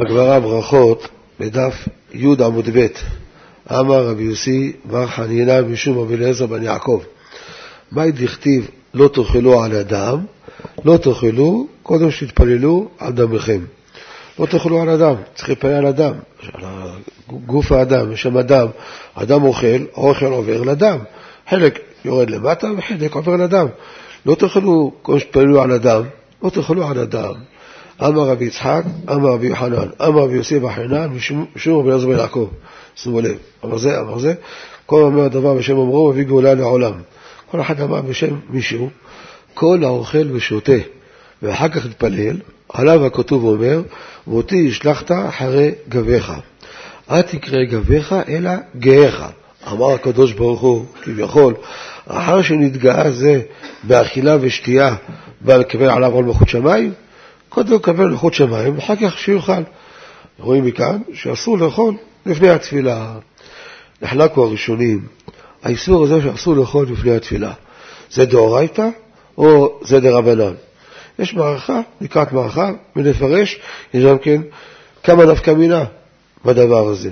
בגמרא ברכות, בדף י עמוד ב', אמר רבי יוסי בר חנינא משום רבי אליעזר בן יעקב. מאי דכתיב לא תאכלו על אדם, לא תאכלו, קודם שתתפללו על דמכם. לא תאכלו על אדם, צריך להתפלל על אדם, על גוף האדם, יש שם אדם, אדם אוכל, האוכל עובר לדם, חלק יורד למטה וחלק עובר לדם. לא תאכלו, קודם שתתפללו על אדם, לא תאכלו על אדם. אמר רבי יצחק, אמר רבי יוחנן, אמר רבי יוסי בחינן, משום רבי אליעזר בן יעקב. שימו לב, אמר זה, אמר זה, כל אומר הדבר בשם אומרו, מביא גאולה לעולם. כל אחד אמר בשם מישהו, כל האוכל ושותה, ואחר כך התפלל, עליו הכתוב אומר, ואותי השלכת אחרי גביך. אל תקרא גביך, אלא גאיך. אמר הקדוש ברוך הוא, כביכול, אחר שנתגאה זה באכילה ושתייה, בא לקבל עליו עול מלכות שמיים, קודם לקבל מלכות שמיים, ואחר כך שיאכל. רואים מכאן שאסור לאכול לפני התפילה. נחלקו הראשונים, האיסור הזה שאסור לאכול לפני התפילה, זה דאורייתא או זה דרבנן? יש מערכה, לקראת מערכה, ונפרש, יש גם כן כמה נפקא מינה בדבר הזה.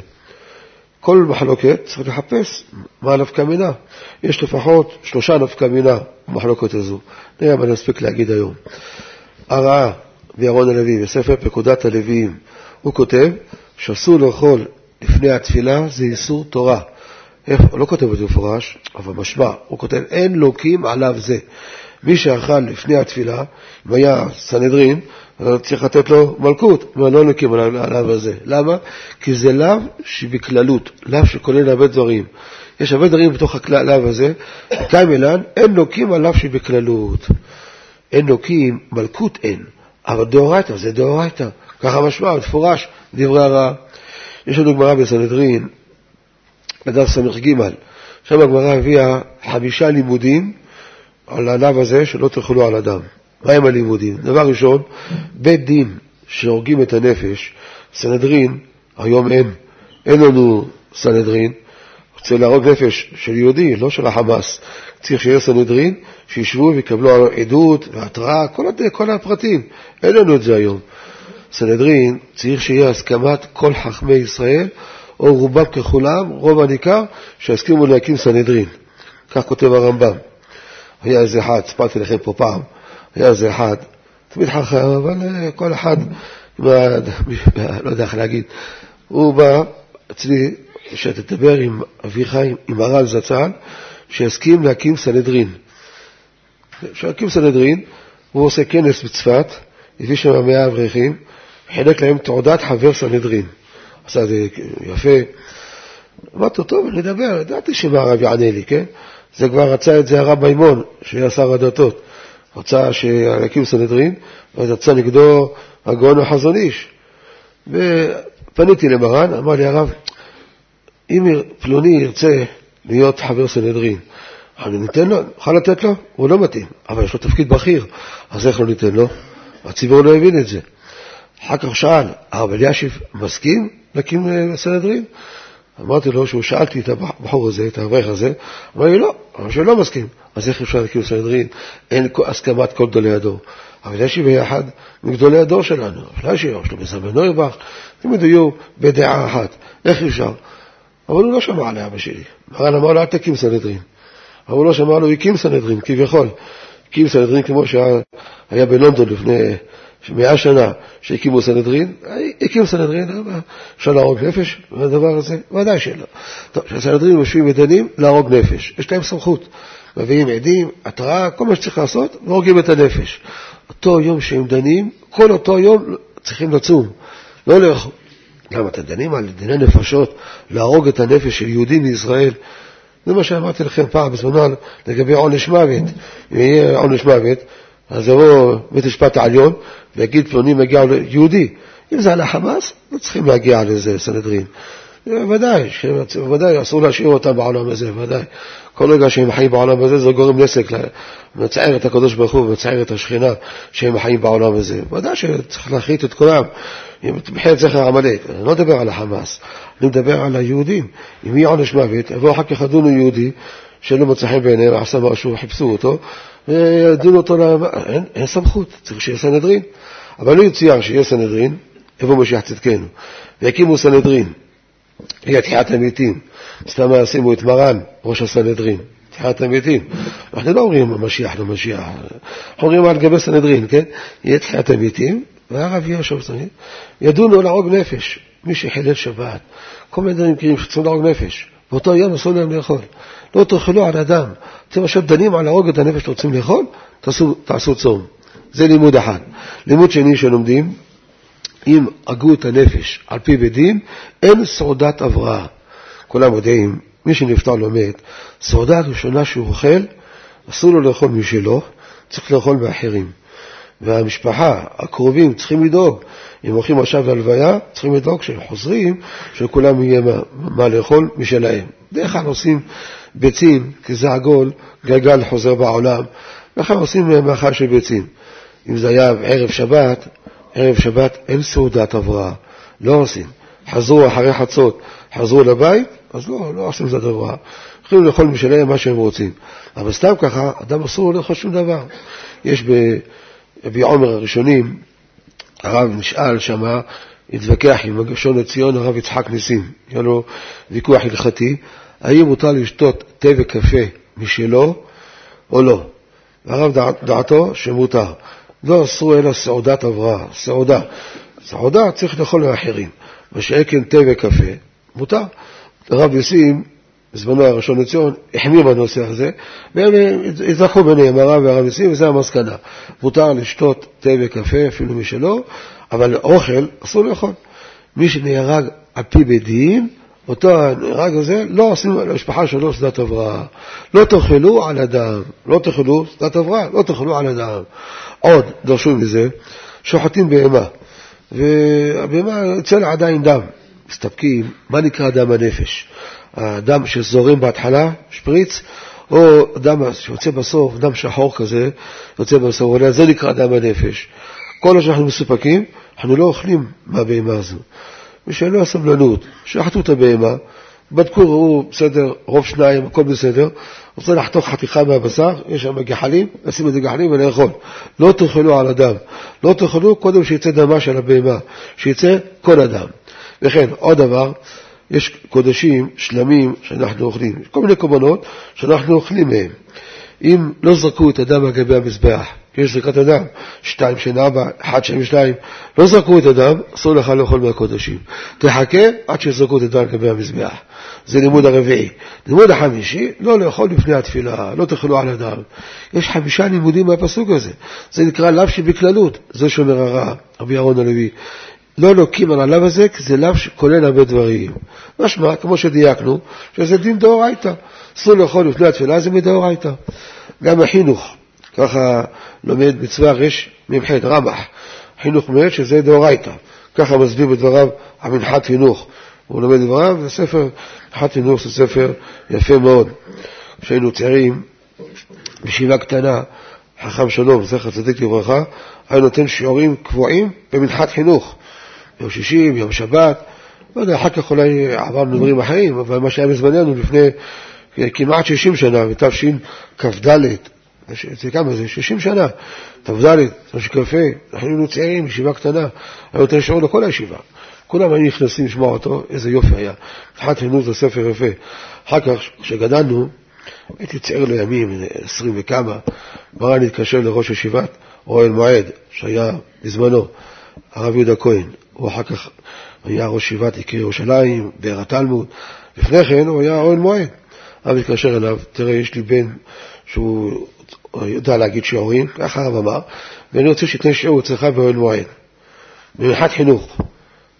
כל מחלוקת צריך לחפש מה נפקא מינה. יש לפחות שלושה נפקא מינה במחלוקת הזו. נראה מה נספיק להגיד היום. הרעה וירון הלוי בספר פקודת הלוויים, הוא כותב שאסור לאכול לפני התפילה זה איסור תורה. איך, הוא לא כותב את זה מפורש, אבל משמע, הוא כותב אין לוקים עליו זה. מי שאכל לפני התפילה, אם היה סנהדרין, צריך לתת לו מלכות, אבל לא לוקים עליו הזה. למה? כי זה לאו שבכללות, לאו שכולל הרבה דברים. יש הרבה דברים בתוך הלאו הזה, קיים אילן, אין לוקים עליו שבכללות. אין לוקים, מלכות אין, אבל דאורייתא זה דאורייתא. ככה משמע, מפורש, דברי הרע. יש לנו גמרא בסנהדרין, בדף ס"ג, שם הגמרא הביאה חמישה לימודים על הלאו הזה שלא תאכלו על אדם. מהם הלימודים? דבר ראשון, בית דין שהורגים את הנפש, סנהדרין, היום אין, אין לנו סנהדרין, רוצה להרוג נפש של יהודי, לא של החמאס. צריך שיהיה סנהדרין, שישבו ויקבלו עדות והתראה, כל, כל הפרטים. אין לנו את זה היום. סנהדרין, צריך שיהיה הסכמת כל חכמי ישראל, או רובם ככולם, רוב הניכר, שיסכימו להקים סנהדרין. כך כותב הרמב"ם. היה איזה אחד, סיפרתי לכם פה פעם, היה איזה אחד, תמיד חכם, אבל אה, כל אחד, לא יודע איך להגיד, הוא בא אצלי, שתדבר עם אביחי, עם הר"ל זצ"ל, שיסכים להקים סנהדרין. שיקים סנהדרין, הוא עושה כנס בצפת, הביא שם מאה אברכים, חילק להם תעודת חבר סנהדרין. עשה את זה יפה. אמרתי, טוב, נדבר, ידעתי שמה הרב יענה לי, כן? זה כבר רצה את זה הרב מימון, שהיה שר הדתות. רצה שיקים סנהדרין, ואז יצא נגדו הגאון החזון איש. ופניתי למרן, אמר לי הרב, אם פלוני ירצה להיות חבר סנהדרין, אני ניתן לו, נוכל לתת לו? הוא לא מתאים, אבל יש לו תפקיד בכיר, אז איך לא ניתן לו? הציבור לא הבין את זה. אחר כך שאל, הרב אלישיב מסכים להקים אה, סנהדרין? אמרתי לו שהוא שאלתי את הבחור הזה, את האברך הזה, אמר לי לא, אמר שהוא לא מסכים. אז איך אפשר להקים סנהדרין? אין הסכמת כל גדולי הדור. אבל יש לי ביחד מגדולי הדור שלנו, פלאשי, או שלומי סבן נויבך, תמיד יהיו בדעה אחת. איך אפשר? אבל הוא לא שמע על אבא שלי. מרן אמר לו, אל תקים סנהדרין. אבל הוא לא שמע לו, הקים סנהדרין, כביכול. הקים סנהדרין כמו שהיה בלונדון לפני מאה שנה שהקימו סנהדרין, הקימו סנהדרין, אפשר להרוג נפש בדבר הזה? ודאי שלא. טוב, כשהסנהדרין יושבים ודנים, להרוג נפש. יש להם סמכות. מביאים עדים, התראה, כל מה שצריך לעשות, והורגים את הנפש. אותו יום שהם דנים, כל אותו יום צריכים לצום, לא לאכול. למה אתם דנים על דיני נפשות, להרוג את הנפש של יהודים מישראל? זה מה שאמרתי לכם פעם בזמנו לגבי עונש מוות. אם יהיה עונש מוות, אז יבוא בית המשפט העליון ויגיד פלוני מגיע ליהודי. אם זה על החמאס, לא צריכים להגיע לזה סנהדרין. ודאי, ודאי, אסור להשאיר אותם בעולם הזה, ודאי. כל רגע שהם חיים בעולם הזה, זה גורם נסק, מצער את הקדוש ברוך הוא ומצער את השכינה שהם חיים בעולם הזה. ודאי שצריך להחליט את כולם, מבחינת זכר עמלק. אני לא מדבר על החמאס, אני מדבר על היהודים. אם יהיה עונש מוות, יבואו אחר כך ידונו יהודי שלא מצא חן בעיניהם, עשה משהו, חיפשו אותו, וידונו אותו, אין, אין סמכות, צריך שיהיה סנהדרין. אבל לא יצויר שיהיה סנהדרין, יבוא משיח צדקנו. ויקימו סנהדרין, יהיה תחיית המתים. סתם ישימו את מרן, ראש הסנהדרין, תחיית המתים. אנחנו לא אומרים משיח לא משיח, אנחנו אומרים על גבי סנהדרין, כן? יהיה תחיית המתים, והרב יהיה שם סנהדרין, ידונו להרוג נפש, מי שחילל שבת, כל מיני דברים מכירים שצריכים להרוג נפש. באותו יום אסור להם לאכול. לא תאכלו על אדם. אתם עכשיו דנים על להרוג את הנפש שרוצים לאכול, תעשו, תעשו צום. זה לימוד אחד. לימוד שני שלומדים, אם הגו את הנפש על פי בית דין, אין סעודת הבראה. כולם יודעים, מי שנפטר לא מת, סעודה ראשונה שהוא אוכל, אסור לו לאכול משלו, צריך לאכול מאחרים. והמשפחה, הקרובים, צריכים לדאוג. אם הולכים עכשיו להלוויה, צריכים לדאוג כשהם חוזרים, שלכולם יהיה מה, מה לאכול משלהם. בדרך כלל עושים ביצים, כי זה עגול, גלגל חוזר בעולם, וככה עושים מאכל של ביצים. אם זה היה ערב שבת, ערב שבת אין סעודת הבראה, לא עושים. חזרו אחרי חצות, חזרו לבית, אז לא, לא עושים זאת הבראה. יכולים לאכול משלהם מה שהם רוצים. אבל סתם ככה, אדם אסור לאכול שום דבר. יש ברבי עומר הראשונים, הרב נשאל שמה, התווכח עם הגשון לציון הרב יצחק ניסים, היה לו ויכוח הלכתי, האם מותר לשתות תה וקפה משלו או לא. והרב דע, דעתו שמותר. לא אסרו אלא סעודת הבראה, סעודה. סעודה צריך לאכול לאחרים. מה שאין תה וקפה, מותר. הרב יוסים, בזמנו הראשון לציון, החמיר בנושא הזה, והם התווכחו ביניהם, הרב והרב יוסים, וזו המסקנה. מותר לשתות תה וקפה, אפילו משלו, אבל אוכל אסור לאכול. מי שנהרג על פי בית דין, אותו הנהרג הזה, לא עושים למשפחה שלו שדת הבראה. לא תאכלו על אדם, לא תאכלו שדת הבראה, לא תאכלו על אדם. עוד דרשו מזה, שוחטים בהמה, והבהמה יוצא לה עדיין דם. מסתפקים, מה נקרא דם הנפש? הדם שזורם בהתחלה, שפריץ, או דם שיוצא בסוף, דם שחור כזה, יוצא בסוף, זה נקרא דם הנפש. כל מה שאנחנו מסופקים, אנחנו לא אוכלים מהבהמה הזו. ושאין לו הסבלנות, שחטו את הבהמה, בדקו, ראו, בסדר, רוב שניים, הכל בסדר, רוצה לחתוך חתיכה מהבשר, יש שם גחלים, לשים את הגחלים ולאכול. לא תאכלו על הדם, לא תאכלו קודם שיצא דמה של הבהמה, שיצא כל הדם. וכן, עוד דבר, יש קודשים שלמים שאנחנו אוכלים, כל מיני קורבנות שאנחנו אוכלים מהם. אם לא זרקו את הדם על גבי המזבח, יש זריקת הדם, שתיים שן ארבע, אחד שן שתיים, לא זרקו את הדם, אסור לך לאכול מהקודשים. תחכה עד שיזרקו את הדם על גבי המזבח. זה לימוד הרביעי. לימוד החמישי, לא לאכול לפני התפילה, לא תאכלו על הדם. יש חמישה לימודים מהפסוק הזה. זה נקרא לאו שבכללות, זה שומר הרע, רבי אהרון הלוי. לא לוקים על הלאו הזה, כי זה לאו שכולל הרבה דברים. משמע, כמו שדייקנו, שזה דין דאורייתא. אסור לאכול לפני התפילה, זה מדאורייתא. גם החינוך, ככה לומד מצווה רש מ"ח רמח, חינוך מת שזה דאורייתא. ככה מסביר בדבריו המנחת חינוך. הוא לומד דבריו, וספר, מנחת חינוך זה ספר יפה מאוד. כשהיינו צעירים, בישיבה קטנה, חכם שלום, זכר צדיק לברכה, היה נותן שיעורים קבועים במנחת חינוך. יום שישי, יום שבת, לא יודע, אחר כך אולי עברנו דברים אחרים, אבל מה שהיה בזמננו לפני כמעט 60 שנה, בתשכ"ד, זה כמה זה? 60 שנה, ת"ד, תשכ"ה, אנחנו היינו צעירים, ישיבה קטנה, היה נותן שיעור לכל הישיבה. כולם היו נכנסים לשמוע אותו, איזה יופי היה. התחלת חינוך זה ספר יפה. אחר כך, כשגדלנו, הייתי צעיר לימים, עשרים וכמה, מרן התקשר לראש ישיבת אוהל מועד, שהיה בזמנו, הרב יהודה כהן. הוא אחר כך היה ראש ישיבת יקרי ירושלים, באר התלמוד. לפני כן הוא היה אוהל מועד. הרב התקשר אליו, תראה, יש לי בן שהוא יודע להגיד שיעורים, ככה הרב אמר, ואני רוצה שתתן שיעור אצלך באוהל מועד. במנחת חינוך.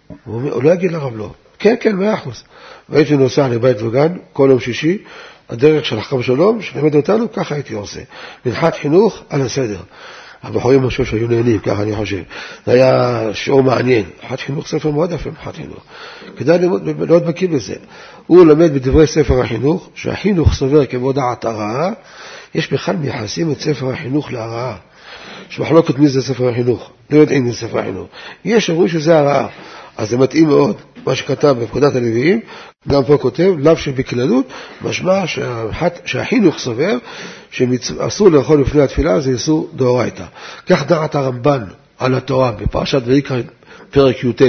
הוא, אומר, הוא לא יגיד לרב לא. כן, כן, מאה אחוז. והייתי נוסע לבית וגן כל יום שישי, הדרך של החכם שלום, שלימד אותנו, ככה הייתי עושה. מנחת חינוך על הסדר. הבחורים אני שהיו נהנים, ככה אני חושב. זה היה שיעור מעניין. מנחת חינוך, ספר מאוד יפה, מנחת חינוך. כדאי להיות בקיא בזה. הוא לומד בדברי ספר החינוך, שהחינוך סובר כבוד דעת הרעה, יש בכלל מייחסים את ספר החינוך להרעה. יש מחלוקת מי זה ספר החינוך, לא יודעים מי זה ספר החינוך. יש אומרים שזה הרעה, אז זה מתאים מאוד, מה שכתב בפקודת הלוויים, גם פה כותב, לאו שבכללות, משמע שהחינוך סובר שאסור לאכול לפני התפילה, זה איסור דאורייתא. כך דעת הרמב"ן, על התורה בפרשת ויקרא פרק י"ט,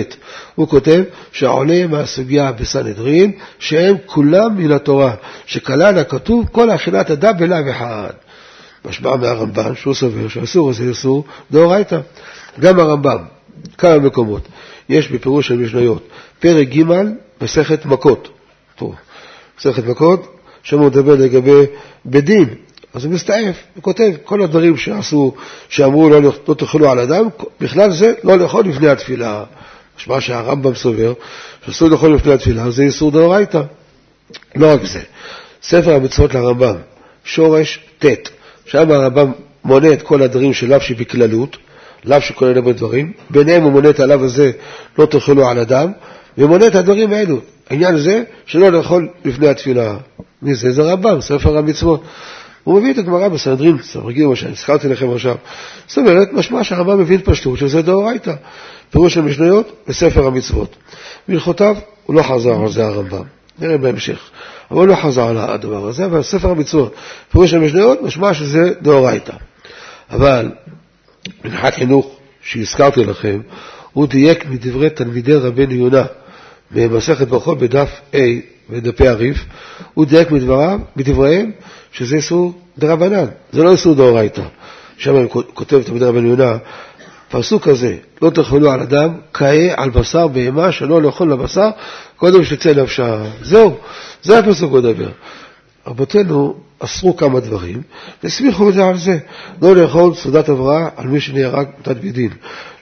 הוא כותב שעולה מהסוגיה בסנהדרין שהם כולם מן התורה, שכלל הכתוב כל אכילת אדם בלאו אחד. משמע מהרמב"ן שהוא סובר שאסור זה איסור דאורייתא. גם הרמב"ם, כמה מקומות, יש בפירוש של משניות, פרק ג' מסכת מכות. טוב, מסכת מכות, שם הוא מדבר לגבי בדין, אז הוא מסתעף, הוא כותב כל הדברים שעשו, שאמרו לא, לא תאכלו על אדם, בכלל זה לא לאכול לפני התפילה. משמע שהרמב"ם סובר שאסור לאכול לפני התפילה, זה איסור דאורייתא. לא רק זה, ספר המצוות לרמב"ם, שורש ט', שם הרמב"ם מונה את כל הדברים של לאו שבכללות, לאו שכולל הרבה דברים, ביניהם הוא מונה את הלאו הזה, לא תאכלו על אדם, ומונה את הדברים האלו. העניין זה שלא לאכול לפני התפילה. מי זה? זה רמב"ם, ספר המצוות. הוא מביא את הגמרא בסנהדרין, סרגים, מה שאני הזכרתי לכם עכשיו. זאת אומרת, משמע שהרמב"ם את פשטות שזה דאורייתא, פירוש של משניות בספר המצוות. בהלכותיו הוא לא חזר על זה הרמב"ם, נראה בהמשך. אבל הוא לא חזר על הדבר הזה, אבל ספר המצוות, פירוש של משניות, משמע שזה דאורייתא. אבל מנחת חינוך שהזכרתי לכם, הוא דייק מדברי תלמידי רבנו יונה במסכת ברכות בדף A בדפי הריף, הוא דייק מדבריו, מדבריהם שזה איסור דרבנן, זה לא איסור דאורייתא. שם הוא כותב תלמידי רבנו יונה, פסוק כזה, לא תאכלו על אדם, כאה על בשר בהמה שלא לאכול לבשר, קודם שתצא נפשה. זהו, זה הפסוק מדבר. רבותינו אסרו כמה דברים, והסמיכו את זה על זה. לא לאכול סעודת הבראה על מי שנהרג מתת בדין.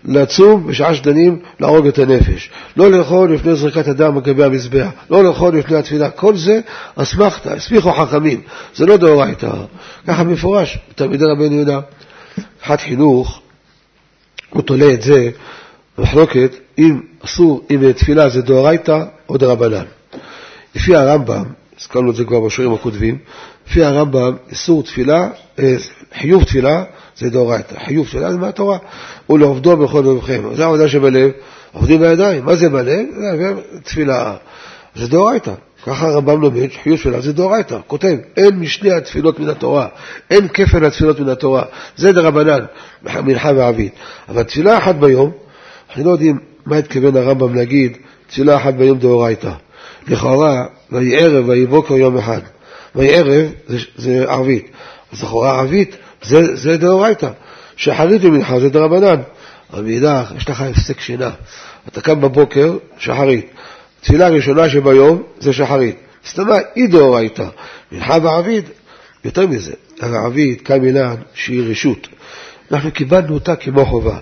לצום בשעה שדנים להרוג את הנפש. לא לאכול לפני זריקת הדם על גבי המזבח. לא לאכול לפני התפילה. כל זה אסמכתא, הסמיכו חכמים. זה לא דאורייתא. ככה מפורש, תלמידי רבנו יהודה. חד חינוך, הוא תולה את זה במחלוקת אם אסור, אם תפילה זה דאורייתא או דרבנן. לפי הרמב"ם, הזכרנו את זה כבר בשיעורים הקודמים, לפי הרמב"ם, איסור תפילה, אה, חיוב תפילה זה דאורייתא, חיוב תפילה זה מהתורה, ולעובדו בכל לבבכם. זו העבודה שבלב, עובדים בידיים. מה זה בלב? זה תפילה. זה דאורייתא. ככה הרמב"ם לומד שחיוב תפילה זה דאורייתא. כותב, אין משני התפילות מן התורה, אין כפל התפילות מן התורה. זה דרבנן, מנחה ועביד. אבל תפילה אחת ביום, אנחנו לא יודעים מה התכוון הרמב"ם להגיד, תפילה אחת ביום דאורייתא. לכאורה, ויהי ערב ויהי בוקר יום אחד. ויהי ערב זה, זה ערבית. אז לכאורה ערבית זה, זה דאורייתא. שחרית ומנחה זה דרבנן. אבל מאידך, יש לך הפסק שינה. אתה קם בבוקר, שחרית. תפילה ראשונה שביום זה שחרית. סתמה היא דאורייתא. מנחה וערבית, יותר מזה, הערבית קיימינן שהיא רשות. אנחנו קיבלנו אותה כמו חובה.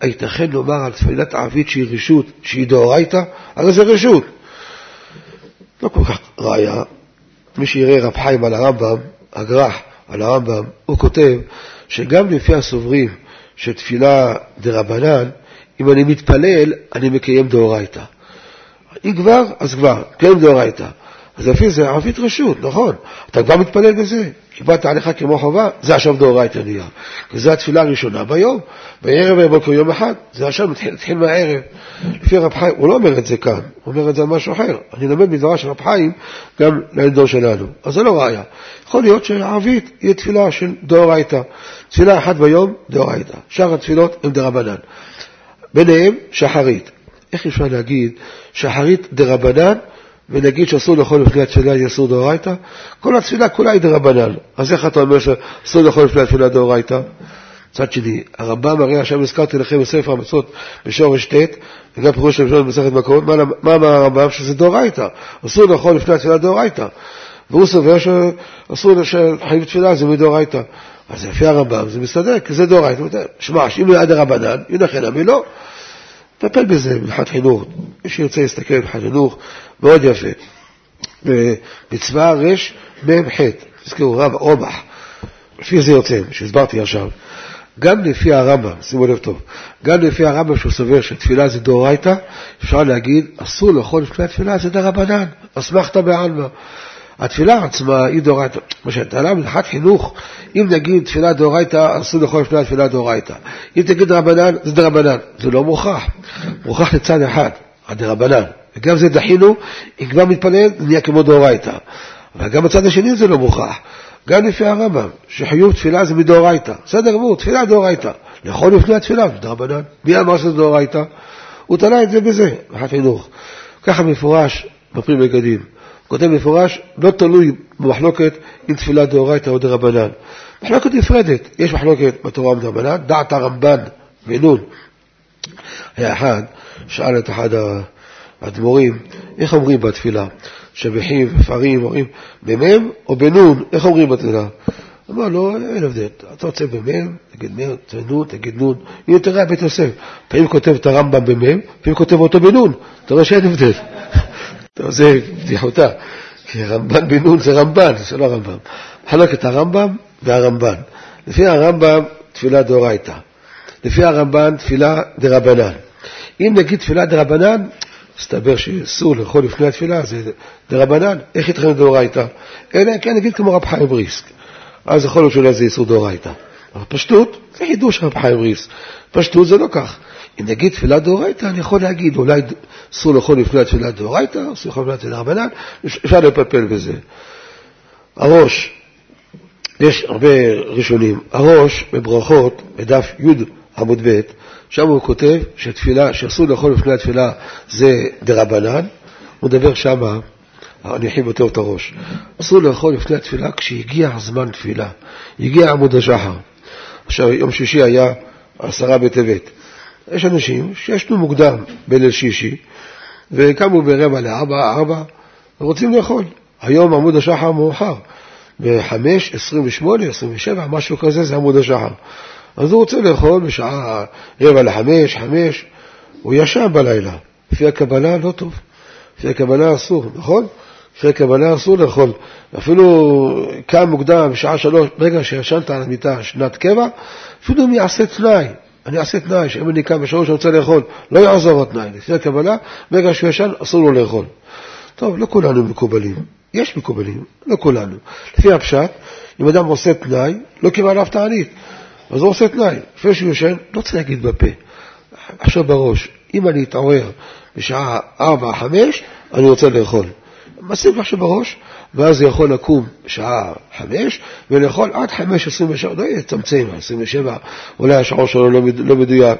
הייתכן לומר על תפילת ערבית שהיא רשות, שהיא דאורייתא? הרי זה רשות. לא כל כך ראיה. מי שיראה רב חיים על הרמב"ם, הגרח על הרמב"ם, הוא כותב שגם לפי הסוברים של תפילה דרבנן, אם אני מתפלל, אני מקיים דאורייתא. אם כבר, אז כבר, מקיים דאורייתא. אז לפי זה ערבית רשות, נכון, אתה כבר מתפלל בזה, קיבלת עליך כמו חובה, זה עכשיו דאורייתא נהיה. וזו התפילה הראשונה ביום, בערב ובוקר יום אחד, זה עכשיו מתחיל, מתחיל מהערב. לפי רב חיים, הוא לא אומר את זה כאן, הוא אומר את זה על משהו אחר. אני לומד מדברה של רב חיים גם לעדו שלנו, אז זה לא ראיה. יכול להיות שערבית היא תפילה של דאורייתא. תפילה אחת ביום, דאורייתא. שאר התפילות הן דרבנן. ביניהם שחרית. איך אפשר להגיד שחרית דרבנן ונגיד שאסור לאכול לפני התפילה היא אסור דאורייתא? כל התפילה כולה היא דרבנן. אז איך אתה אומר שאסור לאכול לפני התפילה דאורייתא? מצד שני, הרמב"ם הרי עכשיו הזכרתי לכם בספר המצות בשורש ט', וגם פירוש של במסכת מקומות, מה אמר הרמב"ם? שזה דאורייתא. אסור לאכול לפני התפילה דאורייתא. והוא סובר שאסור שחיים תפילה זה מדאורייתא. אז לפי הרמב"ם זה מסתדר, כי זה דאורייתא. שמע, אם ליד הרבנן, ינחם עמי לא. טפל בזה מבחינת חינוך. מי שירצה להסתכל מבחינת חינוך, מאוד יפה. במצווה רמ"ח, תזכרו, רב אובח, לפי זה יוצא, שהסברתי עכשיו. גם לפי הרמב"ם, שימו לב טוב, גם לפי הרמב"ם שהוא סובר שתפילה זה דאורייתא, אפשר להגיד, אסור לאכול לפני התפילה זה דרבנן, אסמכתא בעלמא. התפילה עצמה היא דאורייתא. כמו שהטענה מלאכת חינוך, אם נגיד תפילה דאורייתא, אסור לאכול לפני התפילה דאורייתא. אם תגיד רבנן, זה דרבנן. זה לא מוכח. מוכח לצד אחד, הדרבנן. וגם זה דחינו, אם כבר מתפלל, זה נהיה כמו דאורייתא. אבל גם בצד השני זה לא מוכח. גם לפי הרמב"ם, שחיוב תפילה זה מדאורייתא. בסדר גמור, תפילה דאורייתא. לאכול לפני התפילה, דרבנן. מי אמר שזה דאורייתא? הוא תלה את זה בזה, בחינוך. ככה מפורש בפרי מגדים. כותב מפורש, לא תלוי במחלוקת אם תפילה דאורייתא או דרבנן. מחלוקת נפרדת, יש מחלוקת בתורה ומדרבנן, דעת הרמב"ן ונון. היה אחד, שאל את אחד האדמו"רים, איך אומרים בתפילה? שבחים ופרים, אומרים במם או בנון, איך אומרים בתפילה? אמר לו, אין הבדל, אתה רוצה במם, תגיד מם, נון, תגיד נון. הנה תראה בית יוסף, פעמים כותב את הרמב"ם במם, פעמים כותב אותו בנון, אתה רואה שאין הבדל. טוב, זה בדיחותה, כי רמב"ן בנון זה רמב"ן, זה לא רמב"ם. חלק את הרמב"ם והרמב"ן. לפי הרמב"ם, תפילה דאורייתא. לפי הרמב"ן, תפילה דרבנן. אם נגיד תפילה דרבנן, מסתבר שאסור לאכול לפני התפילה, זה דרבנן, איך יתכן דאורייתא? אלא כן נגיד כמו רב חיים בריסק. אז יכול להיות שאולי זה איסור דאורייתא. אבל פשטות, זה חידוש רב חיים בריסק. פשטות זה לא כך. אם נגיד תפילה דאורייתא, אני יכול להגיד, אולי אסור לאכול לפני התפילה דאורייתא, אסור לאכול לפני התפילה דרבנן, אפשר לפלפל בזה. הראש, יש הרבה ראשונים, הראש בברכות, בדף י' עמוד ב', שם הוא כותב שתפילה, שאסור לאכול לפני התפילה זה דרבנן, הוא מדבר שמה, אכין יותר את הראש, אסור לאכול לפני התפילה כשהגיע זמן תפילה, הגיע עמוד השחר. עכשיו, יום שישי היה עשרה בטבת. יש אנשים שישנו מוקדם בליל שישי, וקמו ברבע לארבע, ארבע, ורוצים לאכול. היום עמוד השחר מאוחר, בחמש, עשרים ושמונה, עשרים ושבע, משהו כזה, זה עמוד השחר. אז הוא רוצה לאכול בשעה רבע לחמש, חמש, הוא ישן בלילה. לפי הקבלה לא טוב, לפי הקבלה אסור, נכון? לפי הקבלה אסור לאכול. אפילו קם מוקדם בשעה שלוש, ברגע שישנת על המיטה שנת קבע, אפילו אם יעשה תנאי, אני אעשה תנאי שאם אני קם בשלוש רוצה לאכול, לא יעזור התנאי. לפי הקבלה, ברגע שהוא ישן אסור לו לאכול. טוב, לא כולנו מקובלים. יש מקובלים, לא כולנו. לפי הפשט, אם אדם עושה תנאי, לא קיבל עליו תענית. אז הוא עושה תנאי. לפני שהוא יושן, לא צריך להגיד בפה. עכשיו בראש, אם אני אתעורר בשעה 4-5, אני רוצה לאכול. משים עכשיו בראש, ואז הוא יכול לקום בשעה 5 ולאכול עד 5.27, לא יצמצם, 27, אולי השעון שלו לא, לא מדויק,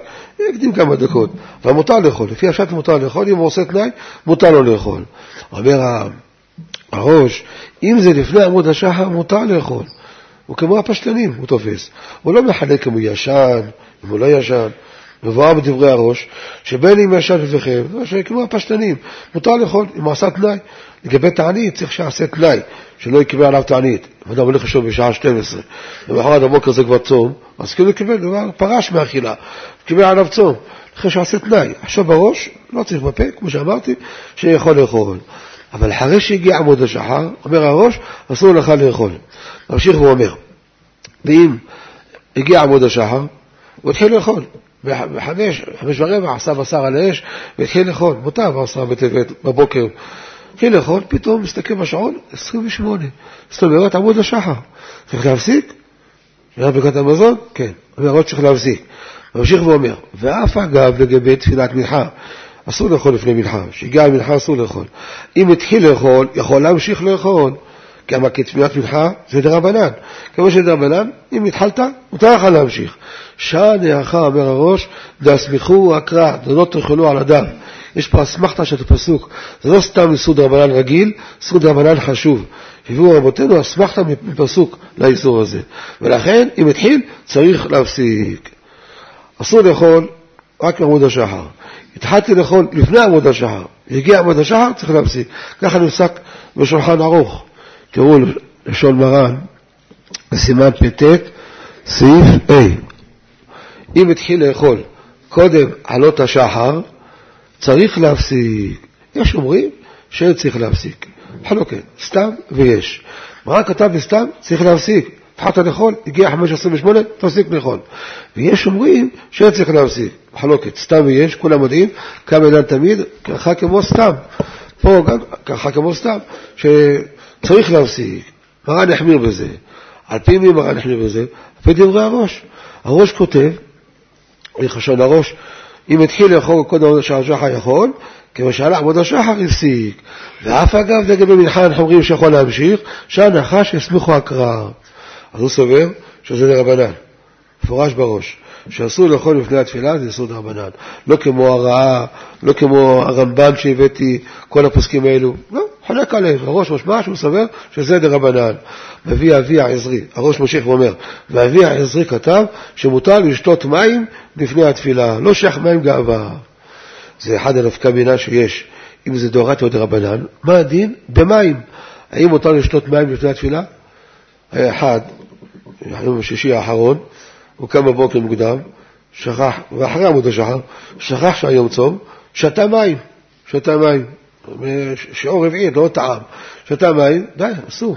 יקדים כמה דקות, אבל מותר לאכול, לפי השעת מותר לאכול, אם הוא עושה תנאי, מותר לו לאכול. אומר הראש, אם זה לפני עמוד השחר, מותר לאכול. הוא כמו הפשטנים, הוא תופס. הוא לא מחלק אם הוא ישן, אם הוא לא ישן. מבואר בדברי הראש, שבין אם ישן לפניכם, כמו הפשטנים, מותר לאכול אם הוא עשה תנאי. לגבי תענית צריך שיעשה תנאי, שלא יקבל עליו תענית. אם אדם הולך לשאול בשעה 12, למחרת הבוקר זה כבר צום, אז כאילו קיבל דבר, פרש מאכילה, קיבל עליו צום. אחרי שעשה תנאי. עכשיו בראש, לא צריך בפה, כמו שאמרתי, שיכול לאכול. אבל אחרי שהגיע עמוד השחר, אומר הראש, אסור לך לאכול. ממשיך ואומר, ואם הגיע עמוד השחר, הוא התחיל לאכול. בחמש, חמש ורבע, עשה בשר על האש, והתחיל לאכול. מותר בעשרה בטבת בבוקר. התחיל לאכול, פתאום מסתכל בשעון, 28. זאת אומרת, עמוד השחר. צריך להפסיק? נראה ברכת המזון? כן. אומר, עוד צריך להפסיק. ממשיך ואומר, ואף אגב לגבי תפילת מנחה, אסור לאכול לפני מנחה, שהגיע המנחה אסור לאכול. אם התחיל לאכול, יכול להמשיך לאכול. כמה כתפיית מנחה זה דרבנן. כמו שדרבנן, אם התחלת, מותר לך להמשיך. שעה נערכה, אומר הראש, דאסמיכו הקרא, לא תאכלו על הדם. יש פה אסמכתה של הפסוק, זה לא סתם איסור דרבנן רגיל, איסור דרבנן חשוב. הביאו רבותינו אסמכתה מפסוק לאיסור הזה. ולכן, אם התחיל, צריך להפסיק. אסור לאכול רק מעמוד השחר. התחלתי לאכול לפני עמוד השחר, הגיע עמוד השחר, צריך להפסיק. ככה נפסק בשולחן ערוך. תראו לשון מרן, בסימן פט, סעיף A. אם התחיל לאכול קודם עלות השחר, צריך להפסיק. יש אומרים שצריך להפסיק. חלוקת, סתם ויש. מרן כתב בסתם, צריך להפסיק. התחלת לאכול, הגיע 5.28, תפסיק לאכול. ויש אומרים שצריך להפסיק. מחלוקת, סתם ויש, כולם יודעים, כמה אינן תמיד, ככה כמו סתם. פה גם ככה כמו סתם, שצריך להפסיק. מרן יחמיר בזה. על פי מי מרן יחמיר בזה? על פי דברי הראש. הראש כותב, לשון הראש, אם התחיל לאכול קודם שהשחר יכול, כמו שעל עמוד השחר הפסיק, ואף אגב לגבי מנחה אנחנו אומרים שיכול להמשיך, שהנחש יסמכו הקרא. אז הוא סובר שזה לרבנן, מפורש בראש. שאסור לאכול לפני התפילה זה יסוד רבנן. לא כמו הרעה, לא כמו הרמב"ן שהבאתי, כל הפוסקים האלו. לא, חולק עליהם. הראש משמע שהוא סובר שזה דרבנן. מביא אבי העזרי, הראש מושך ואומר, ואבי העזרי כתב שמותר לשתות מים לפני התפילה, לא שייך מים גאווה. זה אחד הנפקא מינה שיש. אם זה דאורייתא או דרבנן, מה הדין? במים. האם מותר לשתות מים לפני התפילה? היה אחד, היום השישי האחרון, הוא קם בבוקר מוקדם, שכח, ואחרי עמוד השחר, שכח שהיום צום, שתה מים, שתה מים. שיעור רביעי, לא טעם. שתה מים, די, אסור.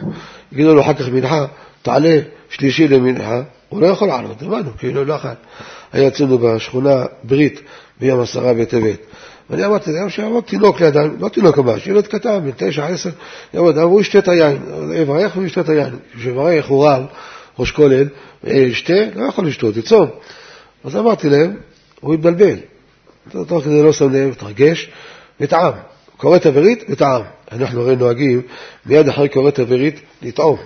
יגידו לו אחר כך מנחה, תעלה שלישי למנחה, הוא לא יכול לעלות, הבנו, כאילו לא אכל. היה אצלנו בשכונה ברית ביום עשרה בטבת. ואני אמרתי להם שיעמוד תינוק לידיים, לא תינוק ממש, ילד קטן, בן תשע, עשר, יעמוד, אמרו ישתה את היין, יברך וישתה את היין. כשיברך הוא רב, ראש כולל, ישתה, לא יכול לשתות, זה צום. אז אמרתי להם, הוא התבלבל. תוך כדי לא שם לב, התרגש, וטעם. קוראת אווירית וטעם. אנחנו הרי נוהגים מיד אחרי קוראת אווירית לטעום.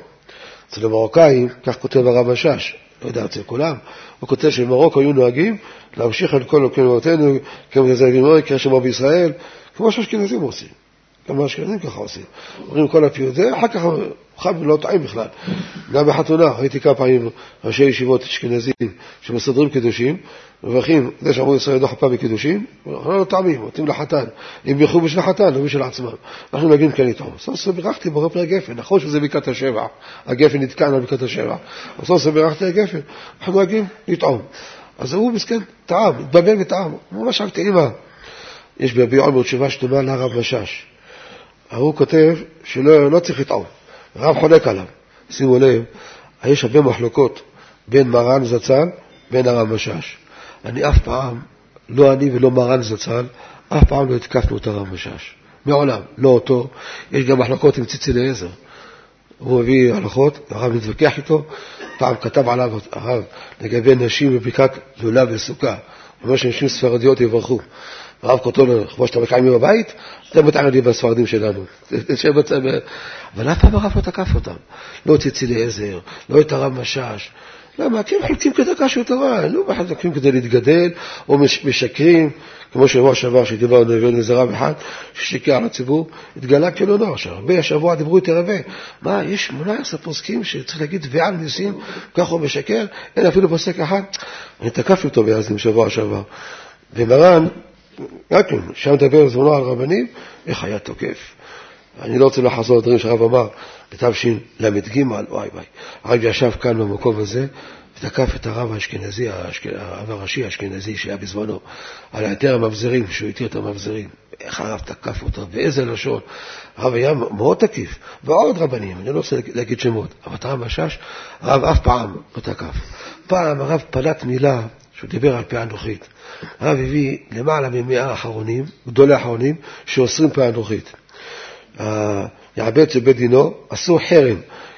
אצל המרוקאים, כך כותב הרב משאש, לא יודע אצל כולם, הוא כותב שבמרוקו היו נוהגים להמשיך על כל קהילותינו, כמו זה אבימוי, כמו בישראל, כמו שאשכנזים עושים. גם האשכנזים ככה עושים. אומרים כל הפיוט זה, אחר כך חג לא טעים בכלל. גם בחתונה, ראיתי כמה פעמים ראשי ישיבות אשכנזים שמסדרים קידושים, מברכים, זה שאמרו ישראל לא חפה בקידושים, אנחנו לא טעמים, נותנים לחתן. אם בירכו בשביל החתן, לא בשביל עצמם. אנחנו נגיד כן לטעום. סוף סוף בירכתי בורא פרק גפן, נכון שזה בקעת השבע, הגפן נתקן על בקעת השבע, סוף סוף בירכתי על גפן, אנחנו נוהגים לטעום. אז הוא מסכן, טעם, התבלבל וטעם. ממש רק טעימה. יש ברבי עומר תשובה שדומה לרב משאש. ההוא כותב שלא לא צריך לטעום, הרב חולק עליו. שימו לב, יש הרבה מחלוקות בין מרן זצ"ל, בין הרב משאש. אני אף פעם, לא אני ולא מרן זצ"ל, אף פעם לא התקפנו את הרב משאש. מעולם, לא אותו. יש גם מחלוקות עם ציצי אליעזר. הוא מביא הלכות, הרב מתווכח איתו, פעם כתב עליו הרב לגבי נשים בבקעת לולב וסוכה. הוא אומר שנשים ספרדיות יברכו. הרב לו, כמו שאתה מקיימים בבית, אתם מתערדים בספרדים שלנו. אבל אף פעם הרב לא תקף אותם. לא את יצילי עזר, לא את הרב משאש. למה? כי הם חולקים כדקה של תורה, לא מחלקים כדי להתגדל, או משקרים, כמו שבוע שעבר שדיברנו איזה רב אחד ששיקר לציבור, התגלה כאילו לא עכשיו. הרבה השבוע דיברו איתי הרבה. מה, יש 18 פוסקים שצריך להגיד תביעה על ניסים, ככה הוא משקר, אין אפילו פוסק אחד. אני תקפתי אותו ביזים שבוע שעבר. ומרן, רק כן, שם מדבר זמנו על רבנים, איך היה תוקף. אני לא רוצה לחזור לדברים שהרב אמר בתשל"ג, וואי וואי. הרב ישב כאן במקום הזה ותקף את הרב האשכנזי, הרב הראשי האשכנזי שהיה בזמנו, על היתר המבזרים, שהוא התיר את המבזרים. איך הרב תקף אותו, באיזה לשון. הרב היה מאוד תקיף, ועוד רבנים, אני לא רוצה להגיד שמות, אבל את הרב משאש, הרב אף פעם לא תקף. פעם הרב פלט מילה שהוא דיבר על פאה אנוכית. הרב הביא למעלה ממאה אחרונים, גדולי אחרונים, שאוסרים פאה אנוכית. יעבד של בית דינו, עשו חרם,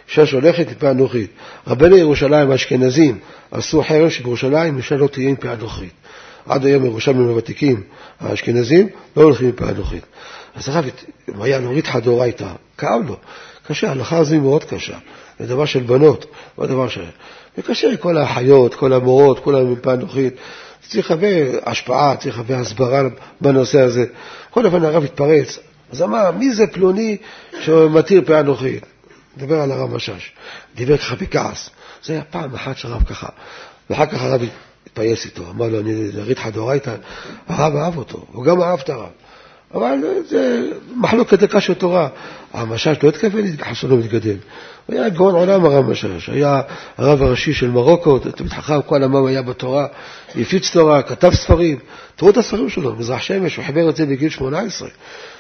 אישה שהולכת עם פאה אנוכית. רבני ירושלים האשכנזים עשו חרם שבירושלים אישה לא תהיה עם פאה אנוכית. עד היום ירושלמים הוותיקים האשכנזים לא הולכים עם פאה אנוכית. אז הרב, היה נורית חדורייתא, כאב לו. קשה, ההלכה הזו היא מאוד קשה. זה דבר של בנות, לא דבר של... וקשה כל האחיות, כל המורות, כולם עם פאה אנוכית. צריך הרבה השפעה, צריך הרבה הסברה בנושא הזה. כל אופן הרב התפרץ, אז אמר, מי זה פלוני שמתיר פאה אנוכית? דיבר על הרב משאש, דיבר ככה בכעס. זה היה פעם אחת שהרב ככה. ואחר כך הרב התפייס איתו, אמר לו, אני ריתחא דאורייתא, הרב אהב אותו, הוא גם אהב את הרב. אבל זה מחלוקת דקה של תורה. המשאש לא התכוון חסונו מתגדל. הוא היה גאון עולם הרב משאש, היה הרב הראשי של מרוקו, תמיד חכם, כל עמם היה בתורה, הפיץ תורה, כתב ספרים. תראו את הספרים שלו, מזרח שמש, הוא חיבר את זה בגיל 18.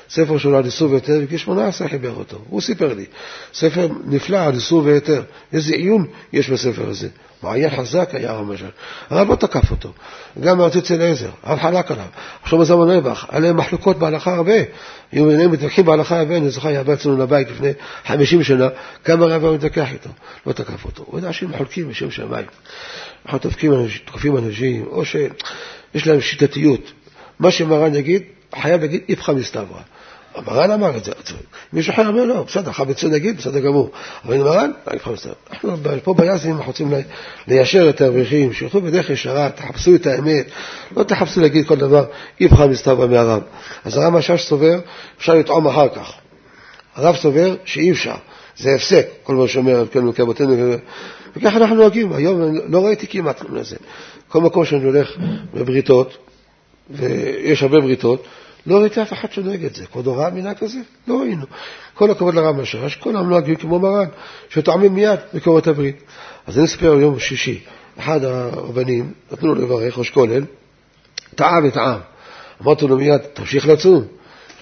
ספר שלו על איסור והיתר, בגיל 18 חיבר אותו, הוא סיפר לי. ספר נפלא על איסור והיתר, איזה עיון יש בספר הזה. מעיין חזק היה הרב משל. הרב לא תקף אותו, גם ארציץ אליעזר, הרב חלק עליו. עכשיו בזמן רווח, היה להם מחלוקות בהלכה הרבה. היו ביניהם מתווכחים בהלכה הרבה, אני זוכר, היה אצלנו לבית לפני 50 שנה, כמה רב היה מתווכח איתו, לא תקף אותו. הוא יודע שהם חולקים בשם שמיים. אנחנו תוקפים אנשים, או שיש להם שיטתיות. מה שמרן יגיד, חייב להגיד איפכא מסתברא. מרן אמר את זה, מישהו אחר אומר לא, בסדר, חבצו נגיד, בסדר גמור. אבל מרן, איפכא מסתברא. אנחנו פה ביאסים אנחנו רוצים ליישר את האברכים, שילכו בדרך ישרה, תחפשו את האמת, לא תחפשו להגיד כל דבר איפכא מסתברא מהרב. אז הרב משש סובר, אפשר לטעום אחר כך. הרב סובר שאי אפשר, זה הפסק, כל מה שאומר כן מקרבותינו, וככה אנחנו נוהגים. היום לא ראיתי כמעט. כל מקום שאני הולך בבריתות, ויש הרבה בריתות, לא ראיתי אף אחד שנוהג את זה. כבודו ראה מנהג כזה? לא ראינו. כל הכבוד לרב משרש, כולם נוהגים כמו מרן, שטועמים מיד בקורת הברית. אז אני אספר יום שישי, אחד הרבנים, נתנו לו לברך, ראש כולל, טעה וטעה. אמרתי לו מיד, תמשיך לצום.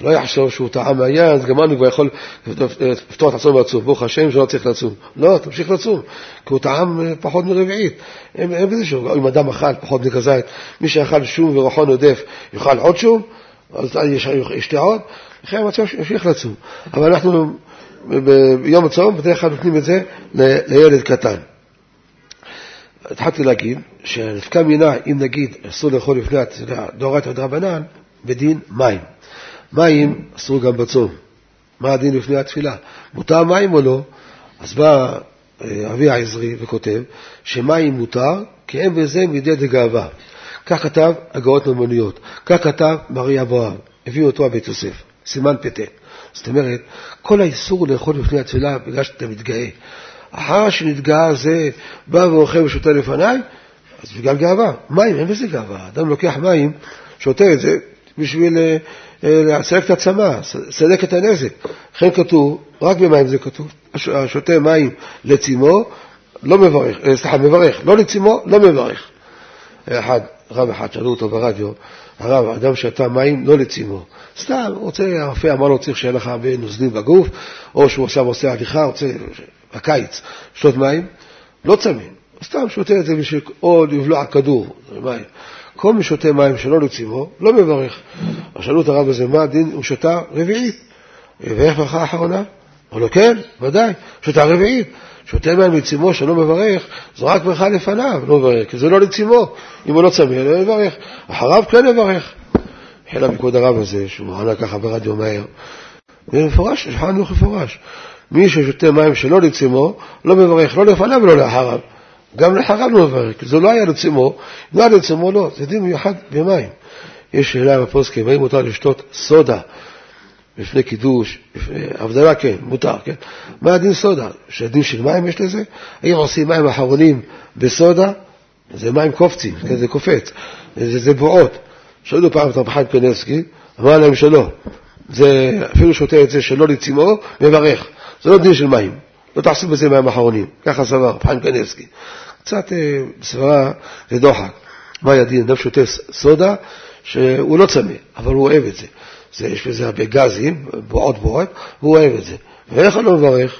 לא יחשוב שהוא טעה מהיד, גמרנו, כבר יכול לפתור את עצמו בעצום, ברוך השם שלא צריך לצום. לא, תמשיך לצום, כי הוא טעם אה, פחות מרביעית. אין בזה שום, אם אדם אכל פחות מכזית, מי שאכל שום ורוחון עודף יאכל עוד שום, אז ישתה עוד, לכן המצב שימשיך לצום. אבל אנחנו ביום הצום בדרך כלל נותנים את זה לילד קטן. התחלתי להגיד שנפקא מינה, אם נגיד אסור לאכול לפני דאורייתא דרבנן, בדין מים. מים אסור גם בצום. מה הדין לפני התפילה? מותר מים או לא? אז בא אה, אבי העזרי וכותב שמים מותר, כי אין בזה מידי דגאווה. כך כתב הגאות ממוניות, כך כתב מרי אבוהב, הביאו אותו הבית יוסף, סימן פתה. זאת אומרת, כל האיסור לאכול לפני התפילה בגלל שאתה מתגאה. אחר שנתגאה זה בא ואוכל ושותה לפניי, אז בגלל גאווה. מים, אין בזה גאווה. אדם לוקח מים, שותה את זה בשביל אה, לסלק את הצמא, לסלק את הנזק. לכן כתוב, רק במים זה כתוב, השותה מים לצימו, לא מברך, אה, סליחה, מברך, לא לצימו, לא מברך. אחד, רב אחד, שאלו אותו ברדיו, הרב, אדם שתה מים לא לצימו. סתם, רוצה, הרופא אמר לו, צריך שיהיה לך הרבה נוזלים בגוף, או שהוא עכשיו עושה הליכה, רוצה, בקיץ, לשתות מים, לא צמים. סתם שותה את זה בשביל, או לבלוע כדור, מים. כל מי שותה מים שלא לצימו, לא מברך. אז שאלו את הרב הזה, מה הדין? הוא שותה רביעית. ואיך ברכה האחרונה? אמר לו, כן, ודאי, שותה רביעית. שותה מים לצימו שלא מברך, זו רק ברכה לפניו, לא מברך, כי זה לא לצימו. אם הוא לא צמא, לא מברך. אחריו כן מברך. החלה מכבוד הרב הזה, שהוא ענה ככה ברדיו מהר. במפורש, יש לך חנוך מפורש. מי ששותה מים שלא לצימו, לא מברך, לא לפניו ולא לאחריו. גם לאחריו לא מברך, כי זה לא היה לצימו, אם לא היה לצימו לא, זה דין מיוחד במים. יש שאלה בפוסקים, האם מותר לשתות סודה לפני קידוש, הבדלה כן, מותר, כן? מה הדין סודה? שהדין של מים יש לזה? האם עושים מים אחרונים בסודה? זה מים קופצים, כן, זה קופץ, זה, זה בועות. שאלו פעם את רב חיים קנסקי, אמר להם שלא. זה, אפילו שותה את זה שלא לצימו, מברך. זה לא דין של מים. לא תעשו בזה מים אחרונים. ככה סבר רב חיים קנסקי. קצת אה, סברה ודוחק. מה היה דין? אדם שותה סודה שהוא לא צמא, אבל הוא אוהב את זה. זה יש בזה הרבה גזים, בועות בועות, והוא אוהב את זה. ואיך אני לא מברך?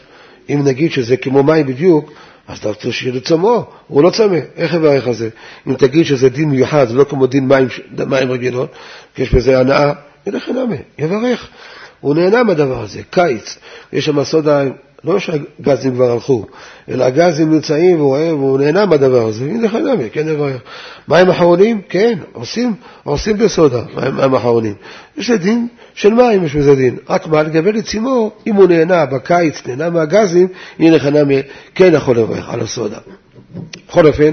אם נגיד שזה כמו מים בדיוק, אז אתה רוצה שיהיה לצומו, הוא לא צמא, איך יברך על זה? אם תגיד שזה דין מיוחד, זה לא כמו דין מים, מים רגילות, יש בזה הנאה, ילך ינמה, יברך. הוא נהנה מהדבר הזה, קיץ, יש שם סודה לא שהגזים כבר הלכו, אלא הגזים נמצאים והוא אוהב, והוא נהנה מהדבר הזה, הנה לך נמי, כן נברך. מים אחרונים? כן, עושים, עושים בסודה, מים, מים אחרונים. יש דין של מים, יש בזה דין. רק מה, לגבי לצימו, אם הוא נהנה בקיץ, נהנה מהגזים, הנה לך נמי, כן יכול לברך על הסודה. בכל אופן,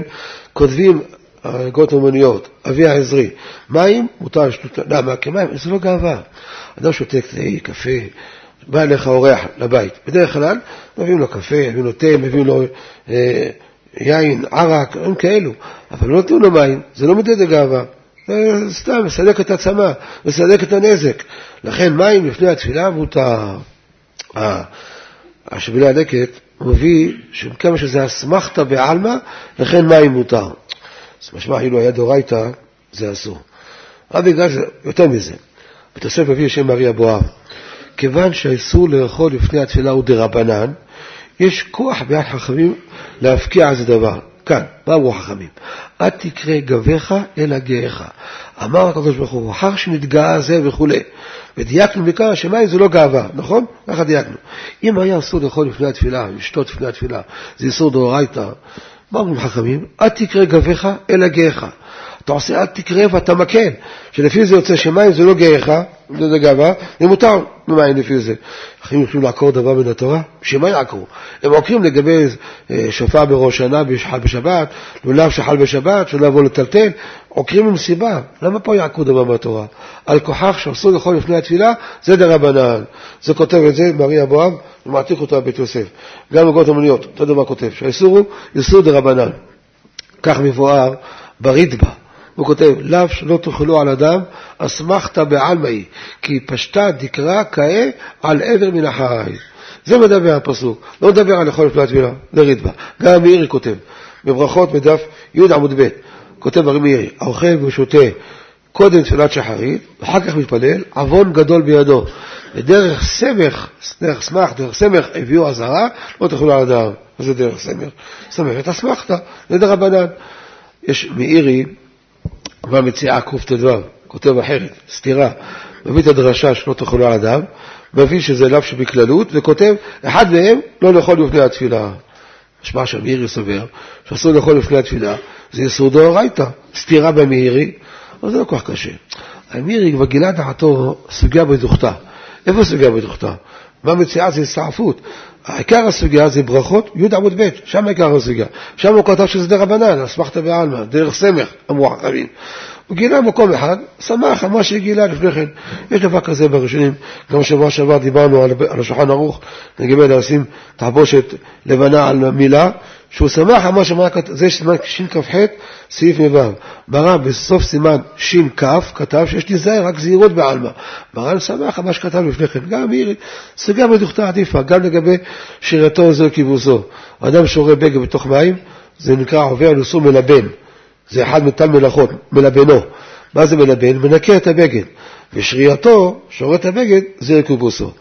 כותבים הגות אומניות, אבי העזרי, מים מותר לשתות, למה? כי מים זה לא גאווה. אדם שותה קפה, בא אליך אורח לבית, בדרך כלל מביאים לו קפה, מביאים לו תה, מביאים לו אה, יין, ערק, דברים כאלו, אבל לא נותנים לו מים, זה לא מדד הגאווה, זה סתם מסלק את הצמא, מסלק את הנזק. לכן מים לפני התפילה מותר. אה, השבילי הלקט מביא שכמה שזה אסמכתא בעלמא, לכן מים מותר. אז משמע אילו היה דאורייתא, זה אסור. בגלל זה, יותר מזה, בתוסף מביא שם ארי אבואב. כיוון שהאיסור לאכול לפני התפילה הוא דרבנן, יש כוח ביד חכמים להפקיע על זה דבר. כאן, אמרו החכמים? אל תקרא גביך אלא גאיך. אמר הקדוש ברוך הוא, אחר שנתגאה זה וכולי. ודייקנו מכאן שמים זה לא גאווה, נכון? ככה דייקנו. אם היה אסור לאכול לפני התפילה, לשתות לפני התפילה, זה איסור דאורייתא, מה אומרים חכמים? אל תקרא גביך אלא גאיך. אתה עושה אל תקרא ואתה מקל, שלפי זה יוצא שמים זה לא גאיך, זה גאווה, זה מותר במים לפי זה. אחים יכולים לעקור דבר מן התורה? שמה יעקרו? הם עוקרים לגבי אה, שופר בראש שנה שחל בשבת, לולב שחל בשבת, שלא יבוא לטלטל, עוקרים עם סיבה. למה פה יעקרו דבר מהתורה? על כוכך שאסור לאכול לפני התפילה, זה דרבנן. זה כותב את זה מרי אבוהב, ומעתיק אותו בבית יוסף. גם בגות המוניות, אותו דבר כותב, שהאיסור הוא איסור דרבנן. כך מבואר ברידב"א. הוא כותב, לאו שלא תאכלו על אדם, אסמכתא בעלמאי, כי פשטה דקרא כאה על עבר מן החי. זה מדבר הפסוק, לא מדבר על לאכול לפני התפילה, לרידב"א. גם מאירי כותב, בברכות בדף י' עמוד ב', כותב הרי מאירי, האוכל ושותה קודם תפילת שחרית, ואחר כך מתפלל, עוון גדול בידו. ודרך סמך, דרך סמך, דרך סמך הביאו אזהרה, לא תאכלו על אדם. מה זה דרך סמך? סמך את אסמכתא, זה דרבנן. יש מאירי, במציאה קט"ו, כותב אחרת, סתירה, מביא את הדרשה שלא תאכלו על אדם, מביא שזה לאו שבכללות, וכותב, אחד מהם לא לאכול לפני התפילה. משמע שהמאירי סובר שאסור לאכול לפני התפילה, זה יסור דאורייתא, סתירה במאירי, אבל זה לא כל כך קשה. המאירי כבר גילה דעתו סוגיה בדוכתה. איפה סוגיה בדוכתה? מה מציעה זה הסתעפות. עיקר הסוגיה זה ברכות, י' עמוד ב', שם עיקר הסוגיה. שם הוא כתב שזה דרבנן, אסמכתא בעלמא, דרך סמך, אמרו החכמים. הוא גילה מקום אחד, שמח על מה שגילה לפני כן. יש דבר כזה בראשונים, גם שבוע שעבר דיברנו על, על השולחן ערוך, לגבי לשים תחבושת לבנה על מילה, שהוא שמח על מה שאמר, זה סימן שכ"ח, סעיף מ"ו. מרן בסוף סימן ש"כ כתב שיש להיזהר רק זהירות בעלמא. מרן שמח על מה שכתב לפני כן. גם מירי, סוגיה בדוכתה עדיפה, גם לגבי שירתו זו כיבוסו. אדם שורה בגד בתוך מים, זה נקרא עובר נשוא מלבן. זה אחד מטל מלאכות, מלבנו. מה זה מלבן? מנקה את הבגד. ושרייתו, שורה את הבגד, זה כיבוסו.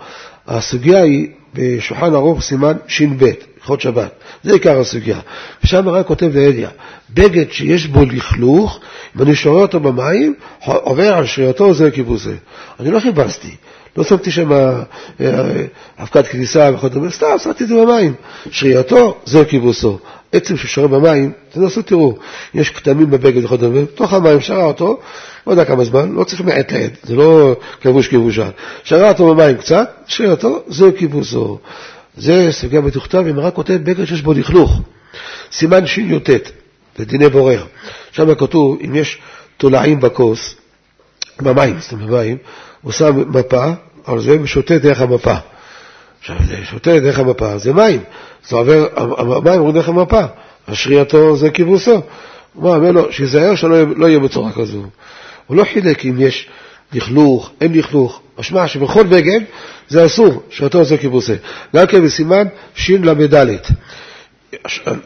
הסוגיה היא בשולחן ערוך סימן ש"ב. הלכות שבת. זה עיקר הסוגיה. ושם הרב כותב לאליה, בגד שיש בו לכלוך, אם אני שורה אותו במים, עובר על שריותו זה כיבוסי. אני לא חיפשתי, לא שמתי שם אה, אה, אבקת כניסה וכדומה, סתם שמתי את זה במים. שריותו זה כיבוסו. עצם ששורה במים, תנסו תראו, יש כתמים בבגד וכדומה, בתוך המים שרה אותו, לא יודע כמה זמן, לא צריך מעת לעת, זה לא כבוש כבושה. שרה אותו במים קצת, שריותו זה כיבוסו. זה סוגיה מתוכתב, אם רק כותב בגד שיש בו לכלוך. סימן שי"ט, זה דיני בורר. שם כתוב, אם יש תולעים בכוס, במים, אומרת במים, הוא שם מפה על זה ושותה דרך המפה. עכשיו, זה שותה דרך המפה, זה מים. זה עובר, המים עוברים דרך המפה, השרייתו זה כיבוסו. הוא אומר לו, שיזהר שלא לא יהיה בצורה כזו. הוא לא חילק אם יש לכלוך, אין לכלוך. משמע שבכל בגד זה אסור, שאותו עושה כיבוסי. גם כן בסימן של"ד.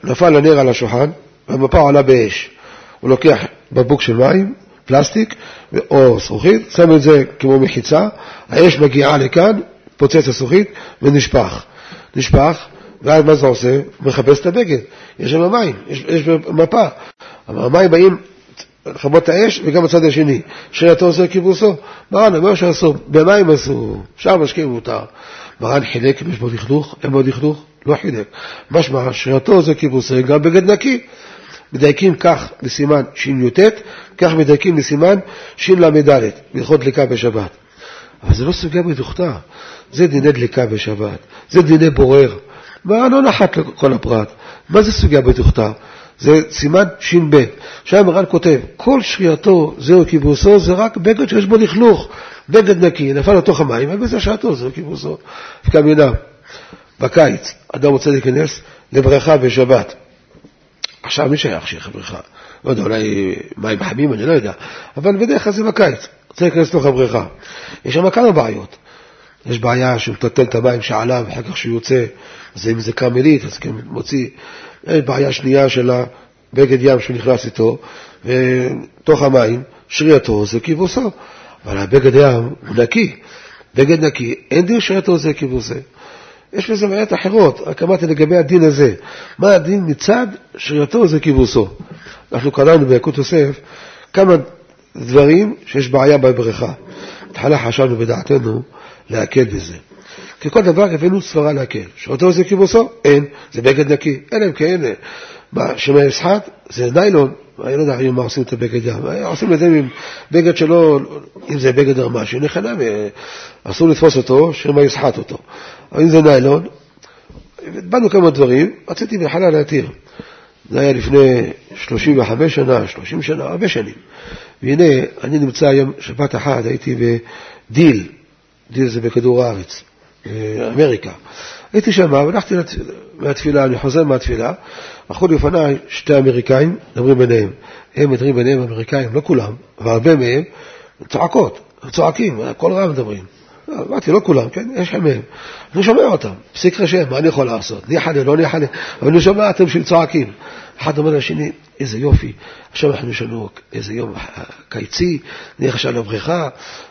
נפל הנר על השולחן, והמפה עולה באש. הוא לוקח בקבוק של מים, פלסטיק או זכוכית, שם את זה כמו מחיצה, האש מגיעה לכאן, פוצץ הזכוכית ונשפך. נשפך, ואז מה זה עושה? מחפש את הבגד. יש שם מים, יש, יש מפה. המים באים לכבות האש וגם בצד השני. שאלתו עושה כיבוסו. מרן אומר שאסור, במים אסור, שאר משקיעים מותר. מרן חילק אם יש בו לכלוך, אין בו לכלוך, לא חילק. משמע שאלתו זה כיבוסו, גם בגד נקי. מדייקים כך לסימן שי"ט, כך מדייקים לסימן של"ד, הלכות דליקה בשבת. אבל זה לא סוגיה בדוכתה, זה דיני דליקה בשבת, זה דיני בורר. מרן לא נחת לכל הפרט. מה זה סוגיה בדוכתה? זה סימן ש"ב. שם מרן כותב, כל שרייתו זהו כיבוסו, זה רק בגד שיש בו לכלוך. בגד נקי, נפל לתוך המים, ובזה שעתו זהו כיבוסו. כמינם, בקיץ, אדם רוצה להיכנס לבריכה בשבת. עכשיו מי שייך שיהיה בריכה? לא יודע, אולי מים חמים, אני לא יודע, אבל בדרך כלל זה בקיץ, רוצה להיכנס לתוך הבריכה. יש שם כמה בעיות. יש בעיה שהוא מטלטל את המים שעליו, ואחר כך שהוא יוצא, אז אם זה קרמלית, אז כן מוציא יש בעיה שנייה של הבגד ים שהוא נכנס איתו, ותוך המים, שרייתו זה כיבוסו. אבל הבגד ים הוא נקי, בגד נקי, אין דין שרייתו זה כיבוסו. יש בזה בעיות אחרות, רק אמרתי לגבי הדין הזה. מה הדין מצד שרייתו זה כיבוסו? אנחנו קראנו ביקוד יוסף כמה דברים שיש בעיה בבריכה. בהתחלה חשבנו בדעתנו להקל בזה. כי כל דבר הבאנו סברה להקל. שאותו זה כיבוסו? אין, זה בגד נקי. אלא אם כן, מה, שמא יסחט? זה ניילון, אני לא יודע אם עושים את הבגד ים, עושים את זה עם בגד שלא, אם זה בגד רמה, שנחנם, אסור לתפוס אותו, שמא יסחט אותו. אבל אם זה ניילון, באנו כמה דברים, רציתי בחלל להתיר. זה היה לפני 35 שנה, 30 שנה, הרבה שנים. והנה, אני נמצא היום, שבת אחת, הייתי בדיל, דיל זה בכדור הארץ, אמריקה. הייתי שם, והלכתי מהתפילה, אני חוזר מהתפילה, הלכו לפניי שתי אמריקאים, מדברים ביניהם. הם מדברים ביניהם, אמריקאים, לא כולם, אבל הרבה מהם, צועקות, צועקים, כל רע מדברים. אמרתי, לא כולם, כן, יש לכם מהם. אני שומע אותם, פסיק רשם, מה אני יכול לעשות? ניחא לא ניחא אבל אני שומע אתם שהם צועקים. אחד אומר לשני, איזה יופי, עכשיו אנחנו יש לנו איזה יום קיצי, נלך עכשיו לבריכה,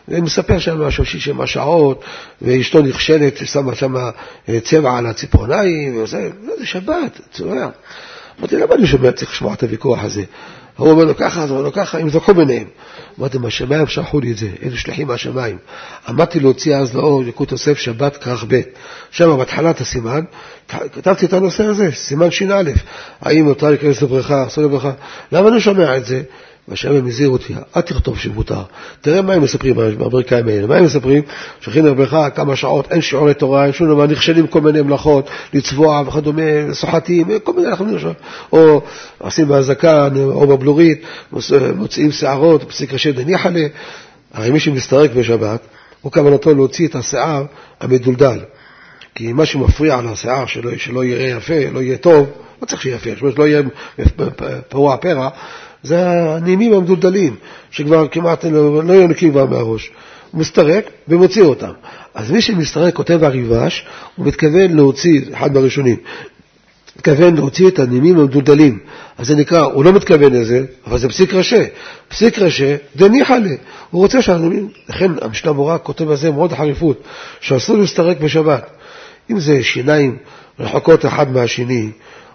ומספר שם שושי שם שעות, ואשתו נכשלת, שמה שם אה, צבע על הציפורניים, וזה, זה שבת, צורע. אמרתי, למה אני שומע, צריך לשמוע את הוויכוח הזה? הוא אומר לו ככה, אז הוא אומר לו ככה, הם זכו ביניהם. אמרתי, מהשמיים שלחו לי את זה, אלו שליחים מהשמיים. עמדתי להוציא אז לאור יקוד יוסף שבת כרך ב', שם בהתחלת הסימן, כתבתי את הנושא הזה, סימן ש"א, האם מותר להיכנס לבריכה, אסור לבריכה, למה אני שומע את זה? והשם הזהיר אותי, אל תכתוב שמותר. תראה מה הם מספרים, האמריקאים האלה, מה הם מספרים? שולחים לבריכה כמה שעות, אין שיעורי תורה, אין שום דבר, נכשלים כל מיני מלאכות, לצבוע וכדומה, סוחטים, כל מיני אנחנו נשאר. או עושים בהזקה, או בבלורית, מוציאים שערות, פסיק ראשי דניחלה. הרי מי שמסתרק בשבת, הוא כוונתו להוציא את השיער המדולדל. כי מה שמפריע על השיער, שלא, שלא יראה יפה, לא יהיה טוב, לא צריך שיהיה יפה, שלא יהיה פרוע פרע, זה הנעימים המדולדלים, שכבר כמעט לא, לא יונקים כבר מהראש. הוא מסתרק ומוציא אותם. אז מי שמסתרק, כותב הריבש, הוא מתכוון להוציא, אחד מהראשונים, מתכוון להוציא את הנעימים המדולדלים. אז זה נקרא, הוא לא מתכוון לזה, אבל זה פסיק ראשי. פסיק ראשי, דניחא לה. הוא רוצה שהנעימים, לכן המשנה ברורה כותב על זה מאוד חריפות, שאסור להסתרק בשבת. אם זה שיניים רחוקות אחד מהשני,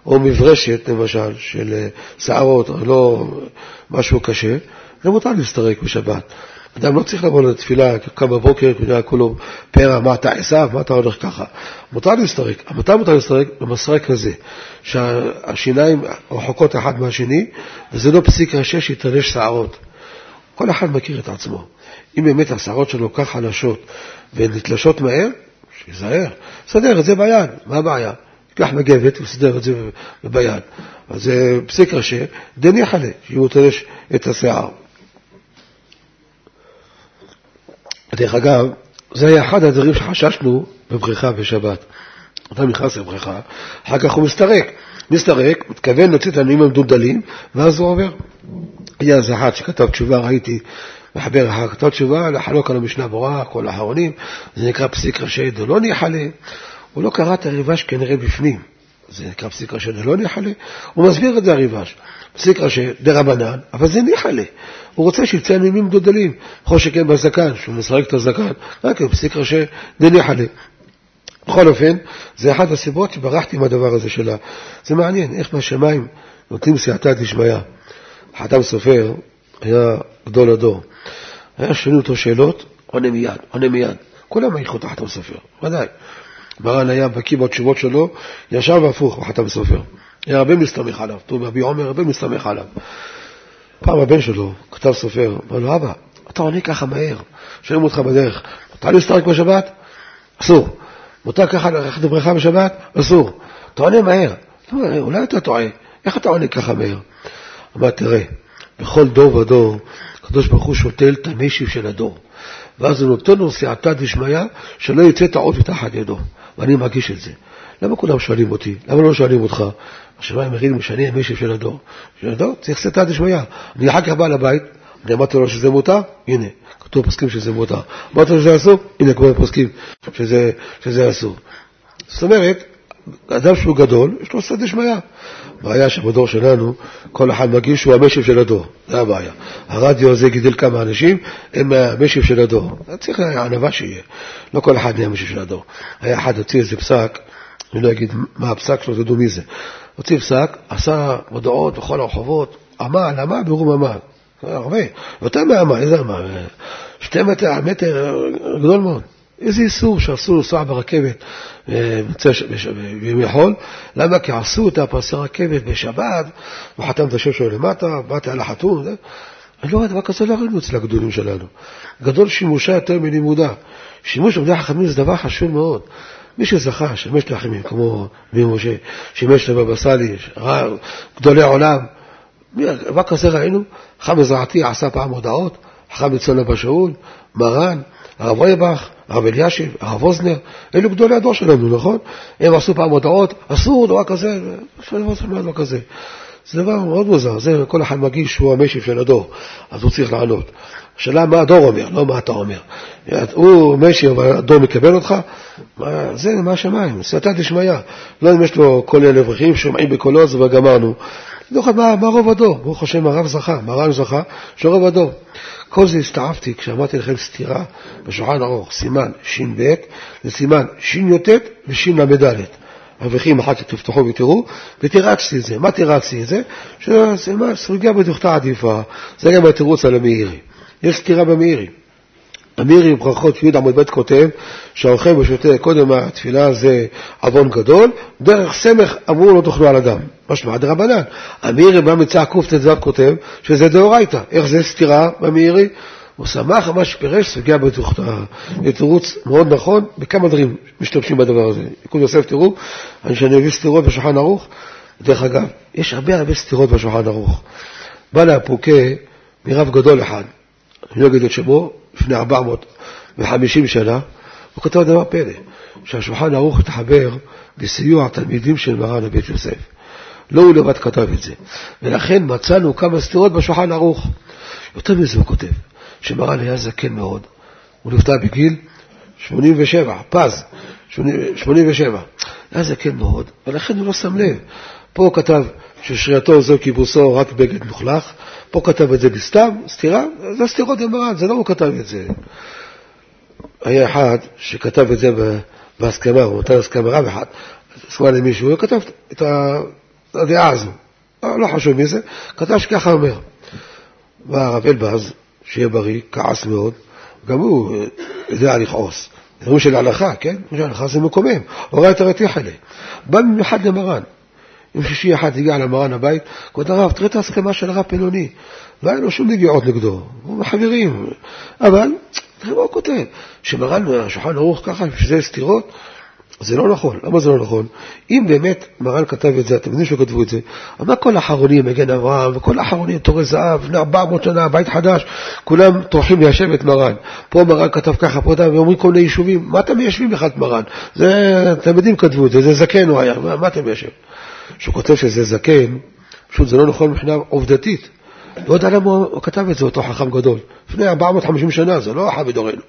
או מברשת, למשל, של אה, שערות, או לא משהו קשה, זה מותר להסתרק בשבת. אדם לא צריך לבוא לתפילה, קם בבוקר, יודע, כולו פרע, מה אתה עשיו, מה אתה הולך ככה. מותר להסתרק. מתי מותר להסתרק? במסרק כזה, שהשיניים רחוקות אחד מהשני, וזה לא פסיק ראשי שיתלש שערות. כל אחד מכיר את עצמו. אם באמת השערות שלו כך חלשות ונתלשות מהר, שיזהר. סדר את זה ביד, מה הבעיה? קח מגבת וסידר את זה ביד. אז זה פסיק ראשי, דניחא לה, שהוא תולש את השיער. דרך אגב, זה היה אחד הדברים שחששנו בבריכה בשבת. אדם נכנס לבריכה, אחר כך הוא מסתרק. מסתרק, מתכוון להוציא את העניים המדולדלים, ואז הוא עובר. היה איזה אחד שכתב תשובה, ראיתי מחבר אחר כתב תשובה, לחלוק על המשנה ברורה, כל האחרונים, זה נקרא פסיק ראשי דלא ניחא הוא לא קרא את הריבש כנראה בפנים. זה נקרא פסיק ראשי דלא ניחלה. הוא מסביר את זה הריבש. פסיק ראשי דרבנן, אבל זה ניחלה. הוא רוצה שיצא נימים דודלים. יכול שכן בזקן, שהוא מסרק את הזקן, רק פסיק ראשי דניחלה. בכל אופן, זה אחת הסיבות שברחתי מהדבר הזה שלה. זה מעניין, איך מהשמיים נותנים סייעתא דשמיא. חתם סופר היה גדול הדור. היה שואלים אותו שאלות, עונה מיד, עונה מיד. כולם היכו תחת הסופר, ודאי. מרן היה בקיא בתשובות שלו, ישר והפוך, הוא חתם סופר. היה הרבה מסתמך עליו, טוב, רבי עומר הרבה מסתמך עליו. פעם הבן שלו כתב סופר, אמר לו, אבא, אתה עונה ככה מהר, שואלים אותך בדרך, מותר להסתרק בשבת? אסור. מותר ככה ללכת לבריכה בשבת? אסור. אתה עונה מהר. לא, אולי אתה טועה, איך אתה עונה ככה מהר? אמר, תראה, בכל דור ודור, הקדוש ברוך הוא שותל את המשיב של הדור. ואז הוא נותן לו סייעתא דשמיא, שלא יצא טעות מתחת ידו. ואני מרגיש את זה. למה כולם שואלים אותי? למה לא שואלים אותך? השמיים יגידו שאני המשיב של הדור. של הדור צריך סייעתא דשמיא. אני אחר כך בא לבית, אני אמרתי לו שזה מותר, הנה, כתוב פוסקים שזה מותר. אמרתי לו שזה אסור, הנה כבר פוסקים שזה, שזה אסור. זאת אומרת, אדם שהוא גדול, יש לו סייעתא דשמיא. הבעיה שבדור שלנו, כל אחד מרגיש שהוא המשב של הדור, זה הבעיה. הרדיו הזה גידל כמה אנשים, הם המשב של הדור. צריך ענווה שיהיה, לא כל אחד נהיה המשב של הדור. היה אחד הוציא איזה פסק, אני לא אגיד מה הפסק שלו, תדעו מי זה. הוציא פסק, עשה מודעות בכל הרחובות, עמל, עמל ברום עמל. הרבה, יותר מעמל, איזה עמל? שתי מטר, מטר גדול מאוד. איזה איסור שאסור לנסוע ברכבת אה, בימי חול? למה? כי עשו את הפסי רכבת בשבת, הוא חתם את השם שלו למטה, באתי על החתום, אני לא רואה דבר כזה לא ראינו אצל הגדולים שלנו. גדול שימושה יותר מלימודה. שימוש בבני החכמים זה דבר חשוב מאוד. מי שזכה, שימש לחכמים, כמו מי משה, שימש לבבא סאלי, גדולי עולם, דבר כזה ראינו? חכם מזרעתי עשה פעם הודעות, חכם אבא שאול, מרן, הרב רייבך, הרב אלישיב, הרב אוזנר, אלו גדולי הדור שלנו, נכון? הם עשו פעם הודעות, אסור דבר כזה, דבר כזה. זה דבר מאוד מוזר, זה כל אחד מגיש שהוא המשיב של הדור, אז הוא צריך לענות. השאלה מה הדור אומר, לא מה אתה אומר. הוא משיב, אבל הדור מקבל אותך, מה, זה מהשמיים, סייעתא דשמיא. לא אם יש לו כל מיני אברכים שומעים בקולו, אז גמרנו. יודע מה, מה רוב הדור, ברוך השם הרב זכה, מרן זכה, שרוב הדור. כל זה הסתעפתי כשאמרתי לכם סתירה בשולחן ארוך, סימן ש"ב לסימן שי"ט וש"ל"ד. אברכים, אחר כך תפתחו ותראו, ותירצתי את זה. מה תירצתי את זה? שסוגיה בדוכתה עדיפה, זה גם התירוץ על המאירי. יש סתירה במאירי. אמירי ברכות י' עמוד ב' כותב שהאוכל ושותה קודם התפילה זה עוון גדול, דרך סמך אמרו לא תאכלו על אדם. משמע דרבנן. אמירי במצע קט"ו כותב שזה דאורייתא. איך זה סתירה במאירי? הוא שמח על מה שפירש סוגיה בתוכתה. זה תירוץ מאוד נכון, בכמה דברים משתמשים בדבר הזה. יקוד יוסף תראו, אני שאני אביא סתירות בשולחן ערוך. דרך אגב, יש הרבה הרבה סתירות בשולחן ערוך. בא להפוקה מרב גדול אחד, אני לא אגיד את שמו, לפני 450 שנה, הוא כתב דבר פלא, שהשולחן ערוך התחבר לסיוע התלמידים של מרן הבית יוסף. לא הוא לבד כתב את זה. ולכן מצאנו כמה סתירות בשולחן ערוך. יותר מזה הוא כותב, שמרן היה זקן מאוד. הוא נפטר בגיל 87, פז, 87. היה זקן מאוד, ולכן הוא לא שם לב. פה הוא כתב ששריעתו זו כיבוסו רק בגד מוכלך, פה כתב את זה בסתם, סתירה, זה סתירות למרן, זה לא הוא כתב את זה. היה אחד שכתב את זה בהסכמה, הוא נתן הסכמה רב אחד, הסכמה למישהו, הוא כתב את הדעה הזו, לא חשוב מי זה, כתב שככה אומר. בא הרב אלבז, שיהיה בריא, כעס מאוד, גם הוא יודע לכעוס. זה של הלכה, כן? של הלכה זה מקומם, הורא את הרתיח אלה. בא במיוחד למרן. יום שישי אחד הגיע למרן הבית, כבוד הרב, תראה את ההסכמה של הרב פלוני. לא היה לו שום נגיעות נגדו, הוא חברים. אבל, תראה מה הוא כותב, שמרן השולחן ערוך ככה, שזה סתירות, זה לא נכון. למה זה לא נכון? אם באמת מרן כתב את זה, אתם יודעים שכתבו את זה, אבל כל האחרונים, מגן אברהם, וכל האחרונים, תורי זהב, לפני 400 שנה, בית חדש, כולם טורחים ליישב את מרן. פה מרן כתב ככה, פה אתה, ואומרים כל מיני יישובים, מה אתם מיישבים לך את מרן? זה, תלמידים כתבו את זה, זה זקן הוא היה, מה, מה אתם מיישבים? שהוא כותב שזה זקן, פשוט זה לא נכון מבחינה עובדתית. לא יודע למה הוא כתב את זה, אותו חכם גדול. לפני 450 שנה, זה לא אחר בדורנו.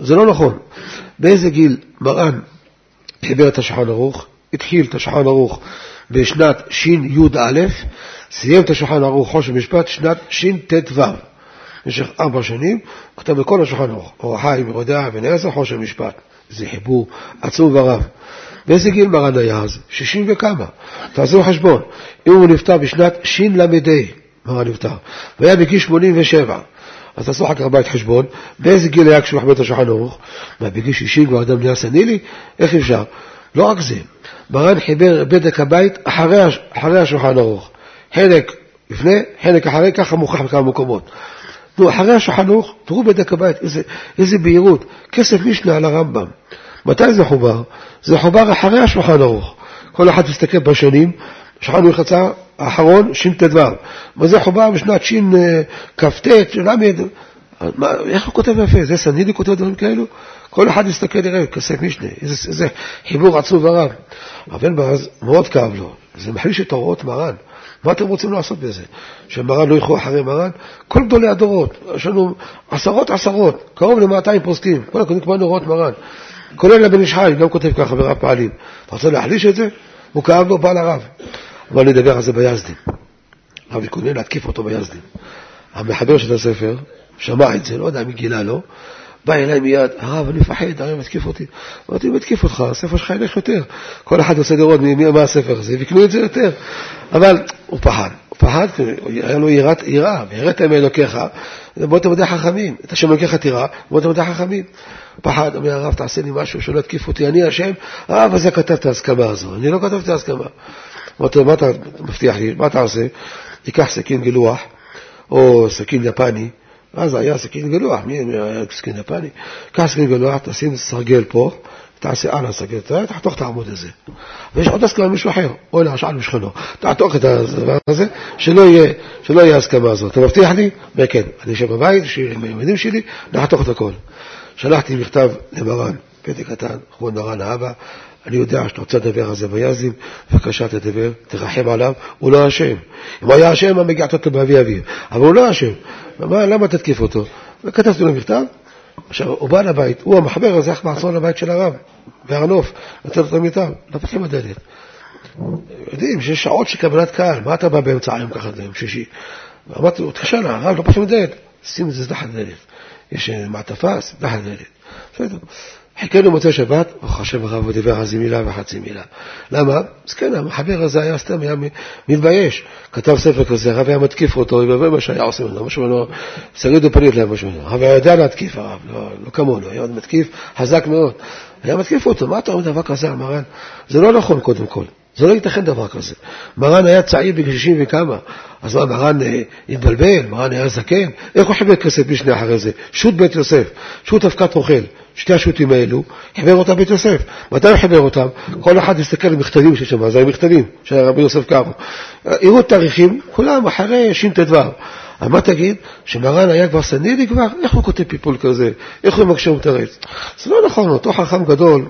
זה לא נכון. באיזה גיל מרן חיבר את השולחן ערוך? התחיל את השולחן ערוך בשנת שי"א, סיים את השולחן ערוך חושן משפט שנת שט"ו. במשך ארבע שנים, כתב בכל השולחן ערוך, אור החיים, ירודע, בן עשר, חושן משפט. זה חיבור עצום ורב. באיזה גיל מרן היה אז? שישים וכמה. תעשו חשבון. אם הוא נפטר בשנת של"ה, מרן נפטר, והיה בגיל שמונים ושבע, אז תעשו אחר כך בית חשבון, באיזה גיל היה כשהוא מחבר את השולחן ערוך? מה, בגיל שישים כבר אדם נהיה סנילי? איך אפשר? לא רק זה, מרן חיבר בדק הבית אחרי, אחרי השולחן ערוך. חלק לפני, חלק אחרי, ככה מוכח בכמה מקומות. נו, אחרי השולחן ערוך, תראו בדק הבית, איזה, איזה בהירות. כסף משנה על הרמב"ם. מתי זה חובר? זה חובר אחרי השולחן ערוך. כל אחד מסתכל בשנים, השולחן ערוך יצא האחרון, שט"ו. מה זה חובר בשנת שכ"ט, ל', איך הוא כותב יפה? זה סנידי כותב דברים כאלו? כל אחד מסתכל, יראה, כסף משנה, איזה, איזה חיבור עצוב ורב. אבל באז מאוד כאב לו, זה מחליש את הוראות מרן. מה אתם רוצים לעשות בזה? שמרן לא ילכו אחרי מרן? כל גדולי הדורות, יש לנו עשרות עשרות, קרוב ל-200 פוסקים, כל הקודמים כמו הוראות מרן. כולל הבן איש חי, גם כותב ככה ברב פעלים. אתה רוצה להחליש את זה? הוא כאב לו, בא לרב. אבל אני אדבר על זה ביזדים. הרב התכונן להתקיף אותו ביזדים. המחבר של הספר שמע את זה, לא יודע מי גילה לו, בא אליי מיד, הרב, אני מפחד, הרב מתקיף אותי. אמרתי, הוא מתקיף אותך, הספר שלך ילך יותר. כל אחד עושה לראות מה הספר הזה, ויקנו את זה יותר. אבל הוא פחד, פחד, היה לו יראת יראה, ויראת מאלוקיך, בוא תלמדי חכמים, את השם אלוקיך תירא, בוא תלמדי חכמים. פחד, אומר הרב, תעשה לי משהו שלא יתקיף אותי, אני השם, הרב הזה כתב את ההסכמה הזו, אני לא כתבתי הסכמה. אמרתי לו, מה אתה מבטיח לי, מה אתה עושה? תיקח סכין גילוח, או סכין יפני, אז היה סכין גילוח, מי היה סכין יפני? קח סכין גילוח, תשים סרגל פה, תעשה על הסרגל, תחתוך את העמוד הזה. ויש עוד הסכמה ממישהו אחר, או למשל משכנו, תעתוך את הדבר הזה, שלא יהיה, שלא יהיה הסכמה הזאת. אתה מבטיח לי? וכן, אני אשב בבית, עם הילדים שלי, נחתוך את הכל. שלחתי מכתב למרן, פתק קטן, כבוד מרן האבא, אני יודע שאתה רוצה לדבר על זה ביזים, בבקשה תדבר, תרחם עליו, הוא לא אשם. אם הוא היה אשם, מה מגיע אותו באבי אביו? אבל הוא לא אשם. למה תתקיף אותו? וכתבתי לו מכתב, עכשיו, הוא בא לבית, הוא המחבר הזה, איך מעצור לבית של הרב, בהר נוף, נותן לו את המיטה, לא פותחים בדלת. יודעים שיש שעות של קבלת קהל, מה אתה בא באמצע היום ככה, יום שישי? אמרתי לו, תקשר לה, הרב, לא פותחים בדלת, שים את זה תחת דלת. יש מעטפה, תחת דלת. בסדר. חיכינו מוצאי שבת, ברוך השם הרב דיבר על זה מילה וחצי מילה. למה? אז כן, המחבר הזה היה סתם, היה מתבייש. כתב ספר כזה, הרב היה מתקיף אותו, ובאמת מה שהיה עושה לו, משהו לא, סגדו פנית להם משהו, הרב היה יודע להתקיף הרב, לא, לא כמונו, היה מתקיף חזק מאוד. היה מתקיף אותו, מה אתה אומר דבר כזה על מרן? זה לא נכון קודם כל. זה לא ייתכן דבר כזה. מרן היה צעיר בגיל 60 וכמה, אז מה, מרן אה, התבלבל, מרן היה זקן, איך הוא חיבר כסף משנה אחרי זה? שו"ת בית יוסף, שו"ת אבקת רוכל, שתי השו"תים האלו, חיבר אותם בית יוסף. מתי הוא חיבר אותם? כל אחד יסתכל על מכתבים שיש שם, זה המכתבים של רבי יוסף קארו. יראו תאריכים, כולם אחרי שט"ו. אבל מה תגיד? שמרן היה כבר סנידי כבר? איך הוא כותב פיפול כזה? איך הוא מקשה ומתרץ? זה לא נכון, אותו חכם גדול,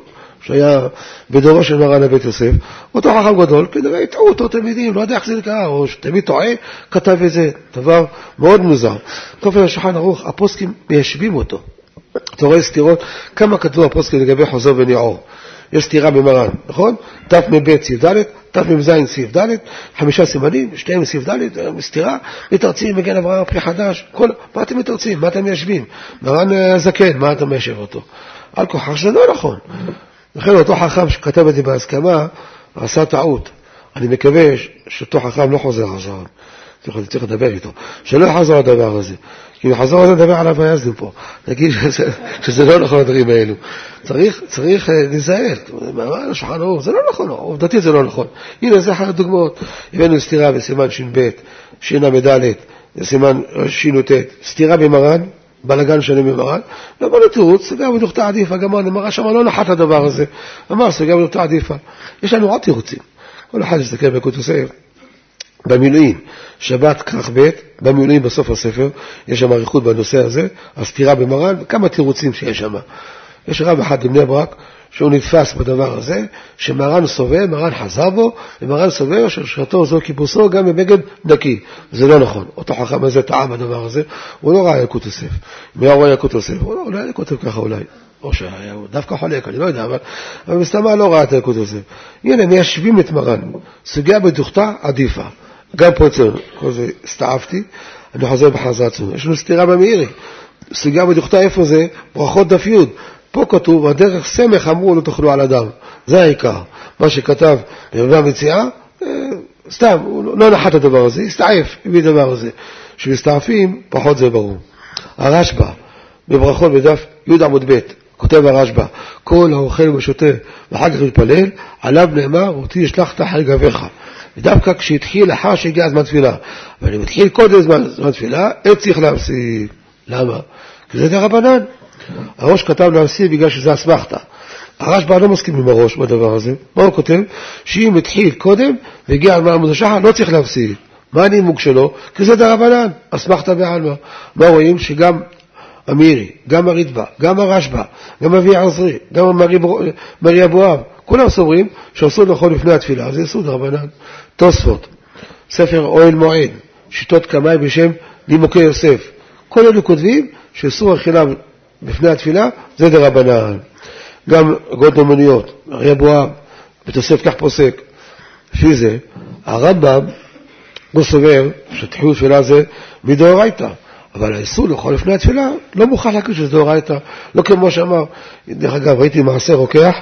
שהיה בדורו של מרן לבית יוסף, אותו חכם גדול, כנראה הטעו אותו תלמידים, לא יודע איך זה נקרא, או שתמיד טועה, כתב את זה, דבר מאוד מוזר. כופר השולחן ערוך, הפוסקים מיישבים אותו. אתה רואה סתירות, כמה כתבו הפוסקים לגבי חוזר וניעור. יש סתירה במרן, נכון? תמ"ב סעיף ד', תמ"ז סעיף ד', חמישה סימנים, שתיהם סעיף ד', סתירה, מתרצים מגן אברהם פרי חדש, כל, מה אתם מתרצים? מה אתם מיישבים? מרן הזקן, מה אתה מיישב אותו? על כוחך שזה לא נכון. לכן אותו חכם שכתב את זה בהסכמה, עשה טעות. אני מקווה שאותו חכם לא חוזר עכשיו. צריך, צריך לדבר איתו, שלא יחזור לדבר הזה. כי אם יחזור לזה, נדבר עליו היזדים פה. נגיד שזה, שזה לא נכון הדברים האלו. צריך, צריך להיזהר. מה השולחן ערוך? זה לא נכון, עובדתית זה לא נכון. הנה, זה אחת הדוגמאות. הבאנו סתירה בסימן ש"ב, שנ"ד, סימן ש"ט, סתירה במרן, בלגן שלם במרן, ואמר לו תירוץ, גם בדוכתא עדיפה, גם המראה שם לא נחת הדבר הזה. אמר, סגר בדוכתא עדיפה. יש לנו עוד תירוצים. כל אחד יסתכל יוסף. במילואים, שבת כ"ב, במילואים בסוף הספר, יש שם אריכות בנושא הזה, הסתירה במרן, כמה תירוצים שיש שם. יש רב אחד בבני ברק, שהוא נתפס בדבר הזה, שמרן סובר, מרן חזר בו, ומרן סובר ששרתו זו כיבוסו גם בבגד נקי. זה לא נכון. אותו חכם הזה טעה בדבר הזה, הוא לא ראה ילקוט יוסף. היה רואה ילקוט יוסף, הוא לא, אולי היה כותב ככה אולי. או שהיה דווקא חולק, אני לא יודע, אבל, אבל מסתמה לא ראה את ילקוט יוסף. הנה, מיישבים את מרן. סוגיה בדוכתה עדיפה. גם פה אצלנו, כל זה הסתעפתי, אני חוזר בחזרה עצמו. יש לנו סתירה במאירי. סוגיה בדוכתה איפה זה? ברכות דף י'. פה כתוב, הדרך סמך אמרו לא תאכלו על אדם. זה העיקר. מה שכתב ברבי המציאה, אה, סתם, הוא לא, לא נחת הדבר הזה, הסתעף הדבר הזה. כשמסתעפים, פחות זה ברור. הרשב"א, בברכות בדף י' עמוד ב', כותב הרשב"א, כל האוכל ושותה ואחר כך מתפלל, עליו נאמר, אותי אשלח תחת גביך. ודווקא כשהתחיל לאחר שהגיע הזמן תפילה, אבל אם התחיל קודם זמן, זמן תפילה, אין צריך להפסיק. למה? כי זה דרבנן. הראש כתב להפסיק בגלל שזה אסמכתה. הרשב"א לא מסכים עם הראש בדבר הזה. מה הוא כותב? שאם התחיל קודם והגיע על מעמוד השחר, לא צריך להפסיק. מה הנימוק שלו? כי זה דרבנן, אסמכתה בעלמא. מה רואים? שגם המירי, גם הריטב"א, גם הרשב"א, גם אבי עזרי, גם מרי אבואב, כולם סוברים שאסור לאכול לפני התפילה, זה יסוד רבנן. תוספות, ספר אוהל מועד, שיטות קמאי בשם נימוקי יוסף. כל אלו כותבים שאסור אכילה לפני התפילה, זה דרבנן. גם גודל אומנויות, אריה בואב, בתוסף כך פוסק. לפי זה, הרמב"ם, הוא סובר שתחילו תפילה זה מדאורייתא. אבל האיסור לאכול לפני התפילה לא מוכרח להגיד שזה דאורייתא, לא כמו שאמר, דרך אגב, ראיתי מעשה רוקח,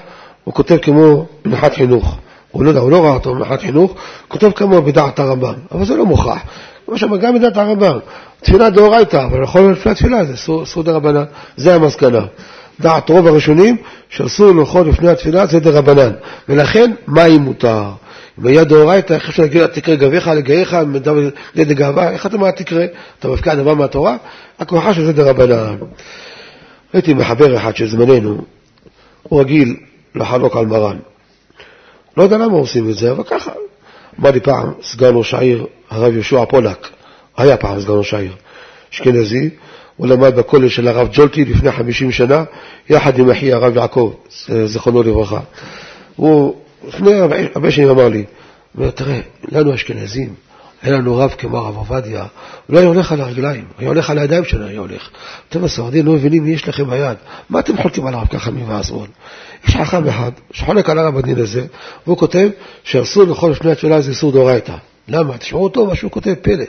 הוא כותב כמו מנחת חינוך. הוא לא יודע, הוא לא ראה אותו במחת חינוך, כותב כמוהו בדעת הרמב"ם, אבל זה לא מוכרח. כמו שאמר, גם בדעת הרמב"ם, תפילה דאורייתא, אבל להיות לפני התפילה, זה אסור דרבנן, זה המסקנה. דעת רוב הראשונים, שאסור לאכול לפני התפילה זה דרבנן, ולכן מים מותר. אם היה דאורייתא, איך אפשר להגיד לה תקרא גביך לגאיך, ליד גאווה, איך אתה מה תקרא? אתה מפקיע דבר מהתורה? הכוחה של זה דרבנן. הייתי מחבר אחד של זמננו, הוא רגיל לחלוק על מרן. לא יודע למה עושים את זה, אבל ככה. אמר לי פעם סגן ראש העיר, הרב יהושע פולק, היה פעם סגן ראש העיר, אשכנזי, הוא למד בכולל של הרב ג'ולטי לפני 50 שנה, יחד עם אחי הרב יעקב, זכרונו לברכה. הוא לפני הרבה שנים אמר לי, אומר, תראה, לנו אשכנזים, היה לנו רב כמו הרב עובדיה, הוא לא היה הולך על הרגליים, היה הולך על הידיים שלו, היה הולך. אתם הספרדים לא מבינים מי יש לכם ביד, מה אתם חולקים על הרב ככה ממעזרון? יש חכם אחד שחולק על הרב בדין הזה, והוא כותב שאסור לאכול לפני התפילה זה איסור דאורייתא. למה? תשמעו אותו, מה שהוא כותב, פלא.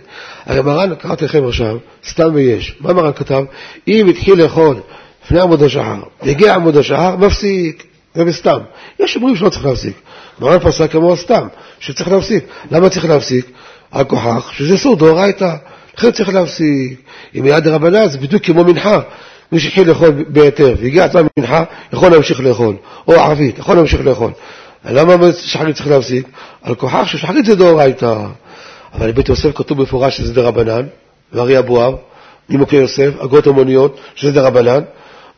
הרי מרן, קראתי לכם עכשיו, סתם ויש. מה מרן כתב? אם התחיל לאכול לפני עמוד השחר, והגיע עמוד השחר, מפסיק. זה בסתם. יש אומרים שלא צריך להפסיק. מרן פסק כמו סתם, שצריך להפסיק. למה צריך להפסיק? על כוכך, שזה סור דאורייתא. לכן צריך להפסיק. אם יד רבנה זה בדיוק כמו מנחה. מי שהתחיל לאכול בהיתר והגיע הזמן מנחה, יכול להמשיך לאכול. או ערבית, יכול להמשיך לאכול. למה שחרית צריך להפסיק? על כוכך ששחרית זה דאורייתא. אבל בבית יוסף כתוב בפורש שזה דרבנן, וארי אבואב, נימוקי יוסף, אגרות המוניות, שזה דרבנן.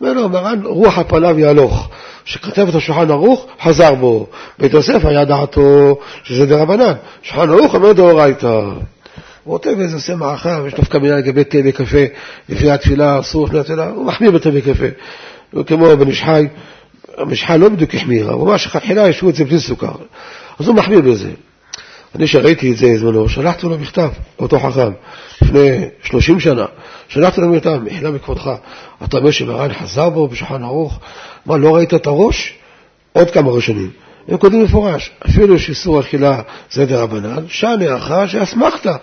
אומר לו, מרן רוח הפניו יהלוך. שכתב את השולחן ערוך, חזר בו. בית יוסף היה דעתו שזה דרבנן. שולחן ערוך אומר דאורייתא. הוא כותב איזה עושה מערכה, יש דווקא מילה לגבי תה וקפה, לפני התפילה, אסור לפני התפילה, הוא מחמיר בתה וקפה. כמו בן איש המשחה לא בדיוק החמירה, הוא אמר שכתחילה ישבו את זה בלי סוכר. אז הוא מחמיר בזה. אני שראיתי את זה בזמנו, שלחתי לו מכתב, אותו חכם, לפני 30 שנה, שלחתי לו מכתב, מחילה מכבודך, אתה אומר שמרן חזר בו בשולחן ערוך, מה, לא ראית את הראש? עוד כמה ראשונים. הם כותבים מפורש, אפילו שאיסור אכילה זה דרבנן, שאני אחר שאסמכתא.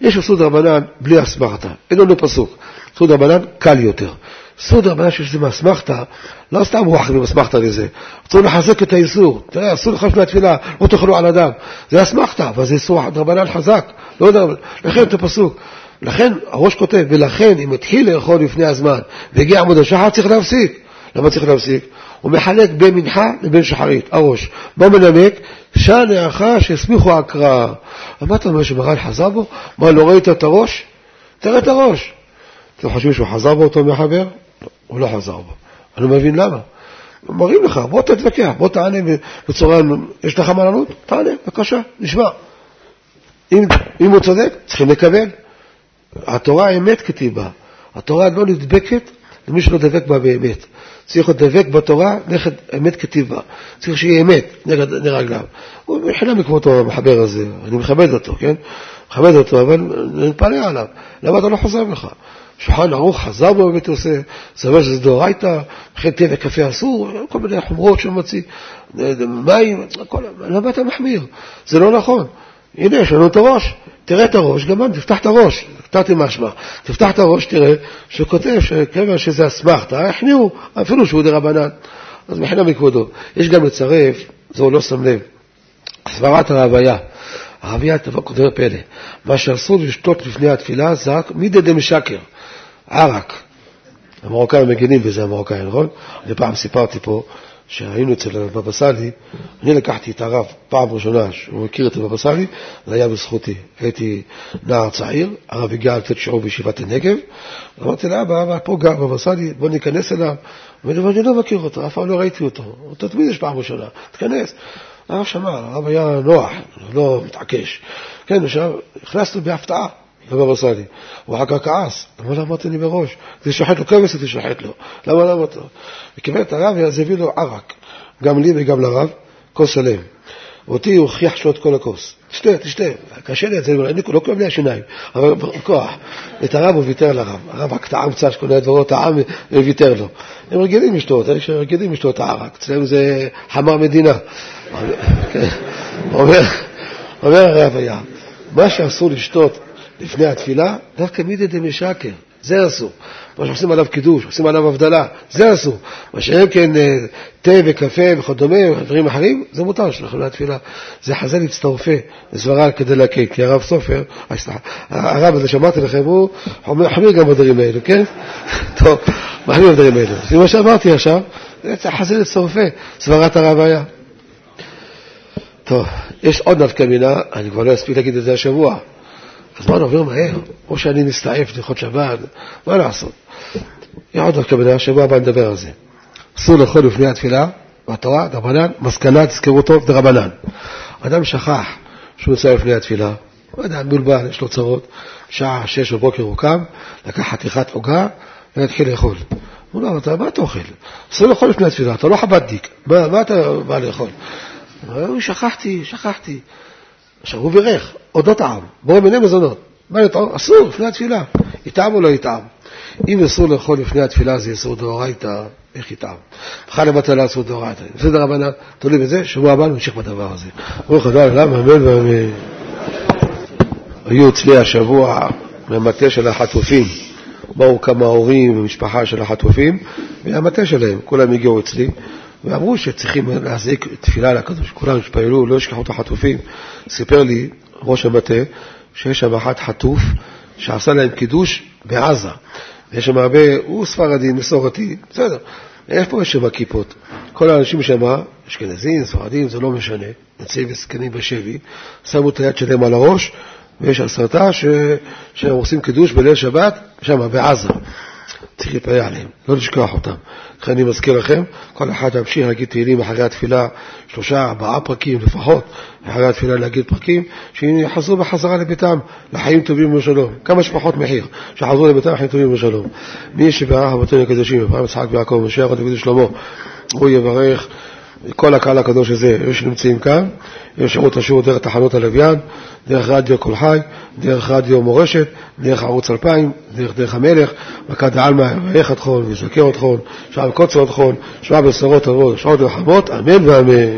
יש איסור דרבנן בלי אסמכתא, אין לנו פסוק. איסור דרבנן קל יותר. סוד רבנן שיש לזה מאסמכתא, לא סתם רוח מאסמכתא לזה, רצו לחזק את האיסור, תראה, אסור לך לפני התפילה, לא תאכלו על אדם, זה אסמכתא, אבל זה איסור רבנן חזק, לא יודע, לכן את הפסוק. לכן הראש כותב, ולכן אם התחיל לאכול לפני הזמן והגיע עמוד השחר, צריך להפסיק. למה צריך להפסיק? הוא מחלק בין מנחה לבין שחרית, הראש. מה מנמק? שאני אחר שהסמיכו הקרא. מה אתה אומר שמרן חזר בו? מה, לא ראית את הראש? תראה את הראש. אתם חושבים שהוא חזר בו אותו מחבר? הוא לא חזר בו. אני לא מבין למה. מראים לך, בוא תתווכח, בוא תענה בצורה, יש לך מה לענות? תענה, בבקשה, נשמע. אם, אם הוא צודק, צריכים לקבל. התורה אמת כתיבה. התורה לא נדבקת למי שלא דבק בה באמת. צריך להיות דבק בתורה, נכד אמת כתיבה. צריך שיהיה אמת לרגליו. הוא מבחינה מכבודו המחבר הזה, אני מכבד אותו, כן? מכבד אותו, אבל אני מתפלא עליו. למה אתה לא חוזר בך? שולחן ערוך חזר בו בבית יוסף, זה אומר שזה דאורייתא, וכן תה וקפה אסור, כל מיני חומרות שהוא מוציא, מים, למה אתה מחמיר? זה לא נכון. הנה, יש לנו את הראש, תראה את הראש, גם אני, תפתח את הראש, תרתי משמע, תפתח את הראש, תראה, שכותב שכיוון שזה אסמכתא, החמיאו, אפילו שהוא דרבנן. אז מבחינה מכבודו. יש גם לצרף, זה הוא לא שם לב, סברת הרוויה. הרוויה כותב פלא, מה שאסור לשתות לפני התפילה זה רק מידי דמשקר. ערק. המרוקאים מגינים בזה, המרוקאים, נכון? אני פעם סיפרתי פה שהיינו אצל הבבא סאלי, אני לקחתי את הרב פעם ראשונה שהוא הכיר את הבבא סאלי, זה היה בזכותי. הייתי נער צעיר, הרב הגיע לתת שיעור בישיבת הנגב, אמרתי לאבא, אבא, פה גר בבא סאלי, בוא ניכנס אליו. ואני אני לא מכיר אותו, אף פעם לא ראיתי אותו. אותו תמיד יש פעם ראשונה, תיכנס. הרב שמע, הרב היה נוח, לא מתעקש. כן, עכשיו, הכנסנו בהפתעה. לבבא סאלי. הוא אחר כך כעס, למה לא אמרתי לי מראש? זה שוחט לו כבש, זה שוחט לו. למה לא אמרת לו? וקיבל את הרב, אז הביא לו ערק, גם לי וגם לרב, כוס שלם. אותי הוא הכריח לשתות כל הכוס. תשתה, תשתה. קשה לי את זה, לא כואב לי השיניים, אבל בכוח. את הרב הוא ויתר לרב. הרב רק טעם קצת, שקונה דברו טעם, וויתר לו. הם רגילים לשתות, אלה שרגילים לשתות הערק. אצלם זה חמר מדינה. אומר הרב היה, מה שאסור לשתות לפני התפילה, דווקא מידי דמשקר. זה אסור. מה שעושים עליו קידוש, עושים עליו הבדלה, זה אסור. מה שאין כן אה, תה וקפה וכדומה, דברים אחרים, זה מותר שלכם לתפילה. זה חז"ל הצטרפה, זה סברה כדי להקל, כי הרב סופר, אה, הרב הזה שאמרתי לכם, הוא חמיר גם בדברים האלה, כן? טוב, מחמיר בדברים האלה. זה מה שאמרתי עכשיו, זה חז"ל הצטרפה, סברת הרב היה. טוב, יש עוד נפקא מינה, אני כבר לא אספיק להגיד את זה השבוע. הזמן עובר מהר, או שאני מסתעף לכבוד שבת, מה לעשות? עוד נפקא מינה, שבוע הבא נדבר על זה. אסור לאכול לפני התפילה, בתורה, דרבנן, מסקנה, תזכרו טוב, דרבנן. אדם שכח שהוא יוצא לפני התפילה, לא יודע, מבולבל, יש לו צרות, שעה שש בבוקר הוא קם, לקח חתיכת עוגה והתחיל לאכול. הוא אומר, מה אתה אוכל? אסור לאכול לפני התפילה, אתה לא חב"דניק, מה אתה בא לאכול? הוא שכחתי, שכחתי. עכשיו הוא בירך, עוד לא טעם, בואו מיני מזונות. מה לטעום? אסור לפני התפילה. יטעם או לא יטעם? אם אסור לאכול לפני התפילה זה אסור דאורייתא, איך יטעם? בכלל לבטלה אסור דאורייתא. בסדר רבנן, תולי בזה, שבוע הבא נמשיך בדבר הזה. ברוך ה' למה אמן ואמן. היו אצלי השבוע מהמטה של החטופים. באו כמה הורים ומשפחה של החטופים, והמטה שלהם, כולם הגיעו אצלי. ואמרו שצריכים להזעיק תפילה לקדוש, כולם התפללו, לא ישכחו את החטופים. סיפר לי ראש המטה שיש שם אחת חטוף שעשה להם קידוש בעזה. יש שם הרבה, הוא ספרדי, מסורתי, בסדר. איפה יש שם כיפות? כל האנשים שם, אשכנזים, ספרדים, זה לא משנה, נמצאים וזקנים בשבי, שמו את היד שלהם על הראש, ויש הסרטה. שהם עושים קידוש בליל שבת, שם, בעזה. צריך להתפלל עליהם, לא לשכוח אותם. לכן אני מזכיר לכם, כל אחד ימשיך להגיד תהילים אחרי התפילה, שלושה, ארבעה פרקים לפחות, אחרי התפילה להגיד פרקים, שיחזרו בחזרה לביתם, לחיים טובים ובשלום. כמה שפחות מחיר, שיחזרו לביתם לחיים טובים ובשלום. מי שברך אבותינו הקדושים, אברהם, יצחק ויעקב, משה, דוד ושלמה, הוא יברך כל הקהל הקדוש הזה, אלה שנמצאים כאן, יש שירות השירות דרך תחנות הלוויין, דרך רדיו קול חי, דרך רדיו מורשת, דרך ערוץ 2000, דרך דרך המלך, מכת דעלמא, ויך אתכון, ויזכר אתכון, שעה וקוצר אתכון, שעה בשורות טובות, שעות וחמות, אמן ואמן.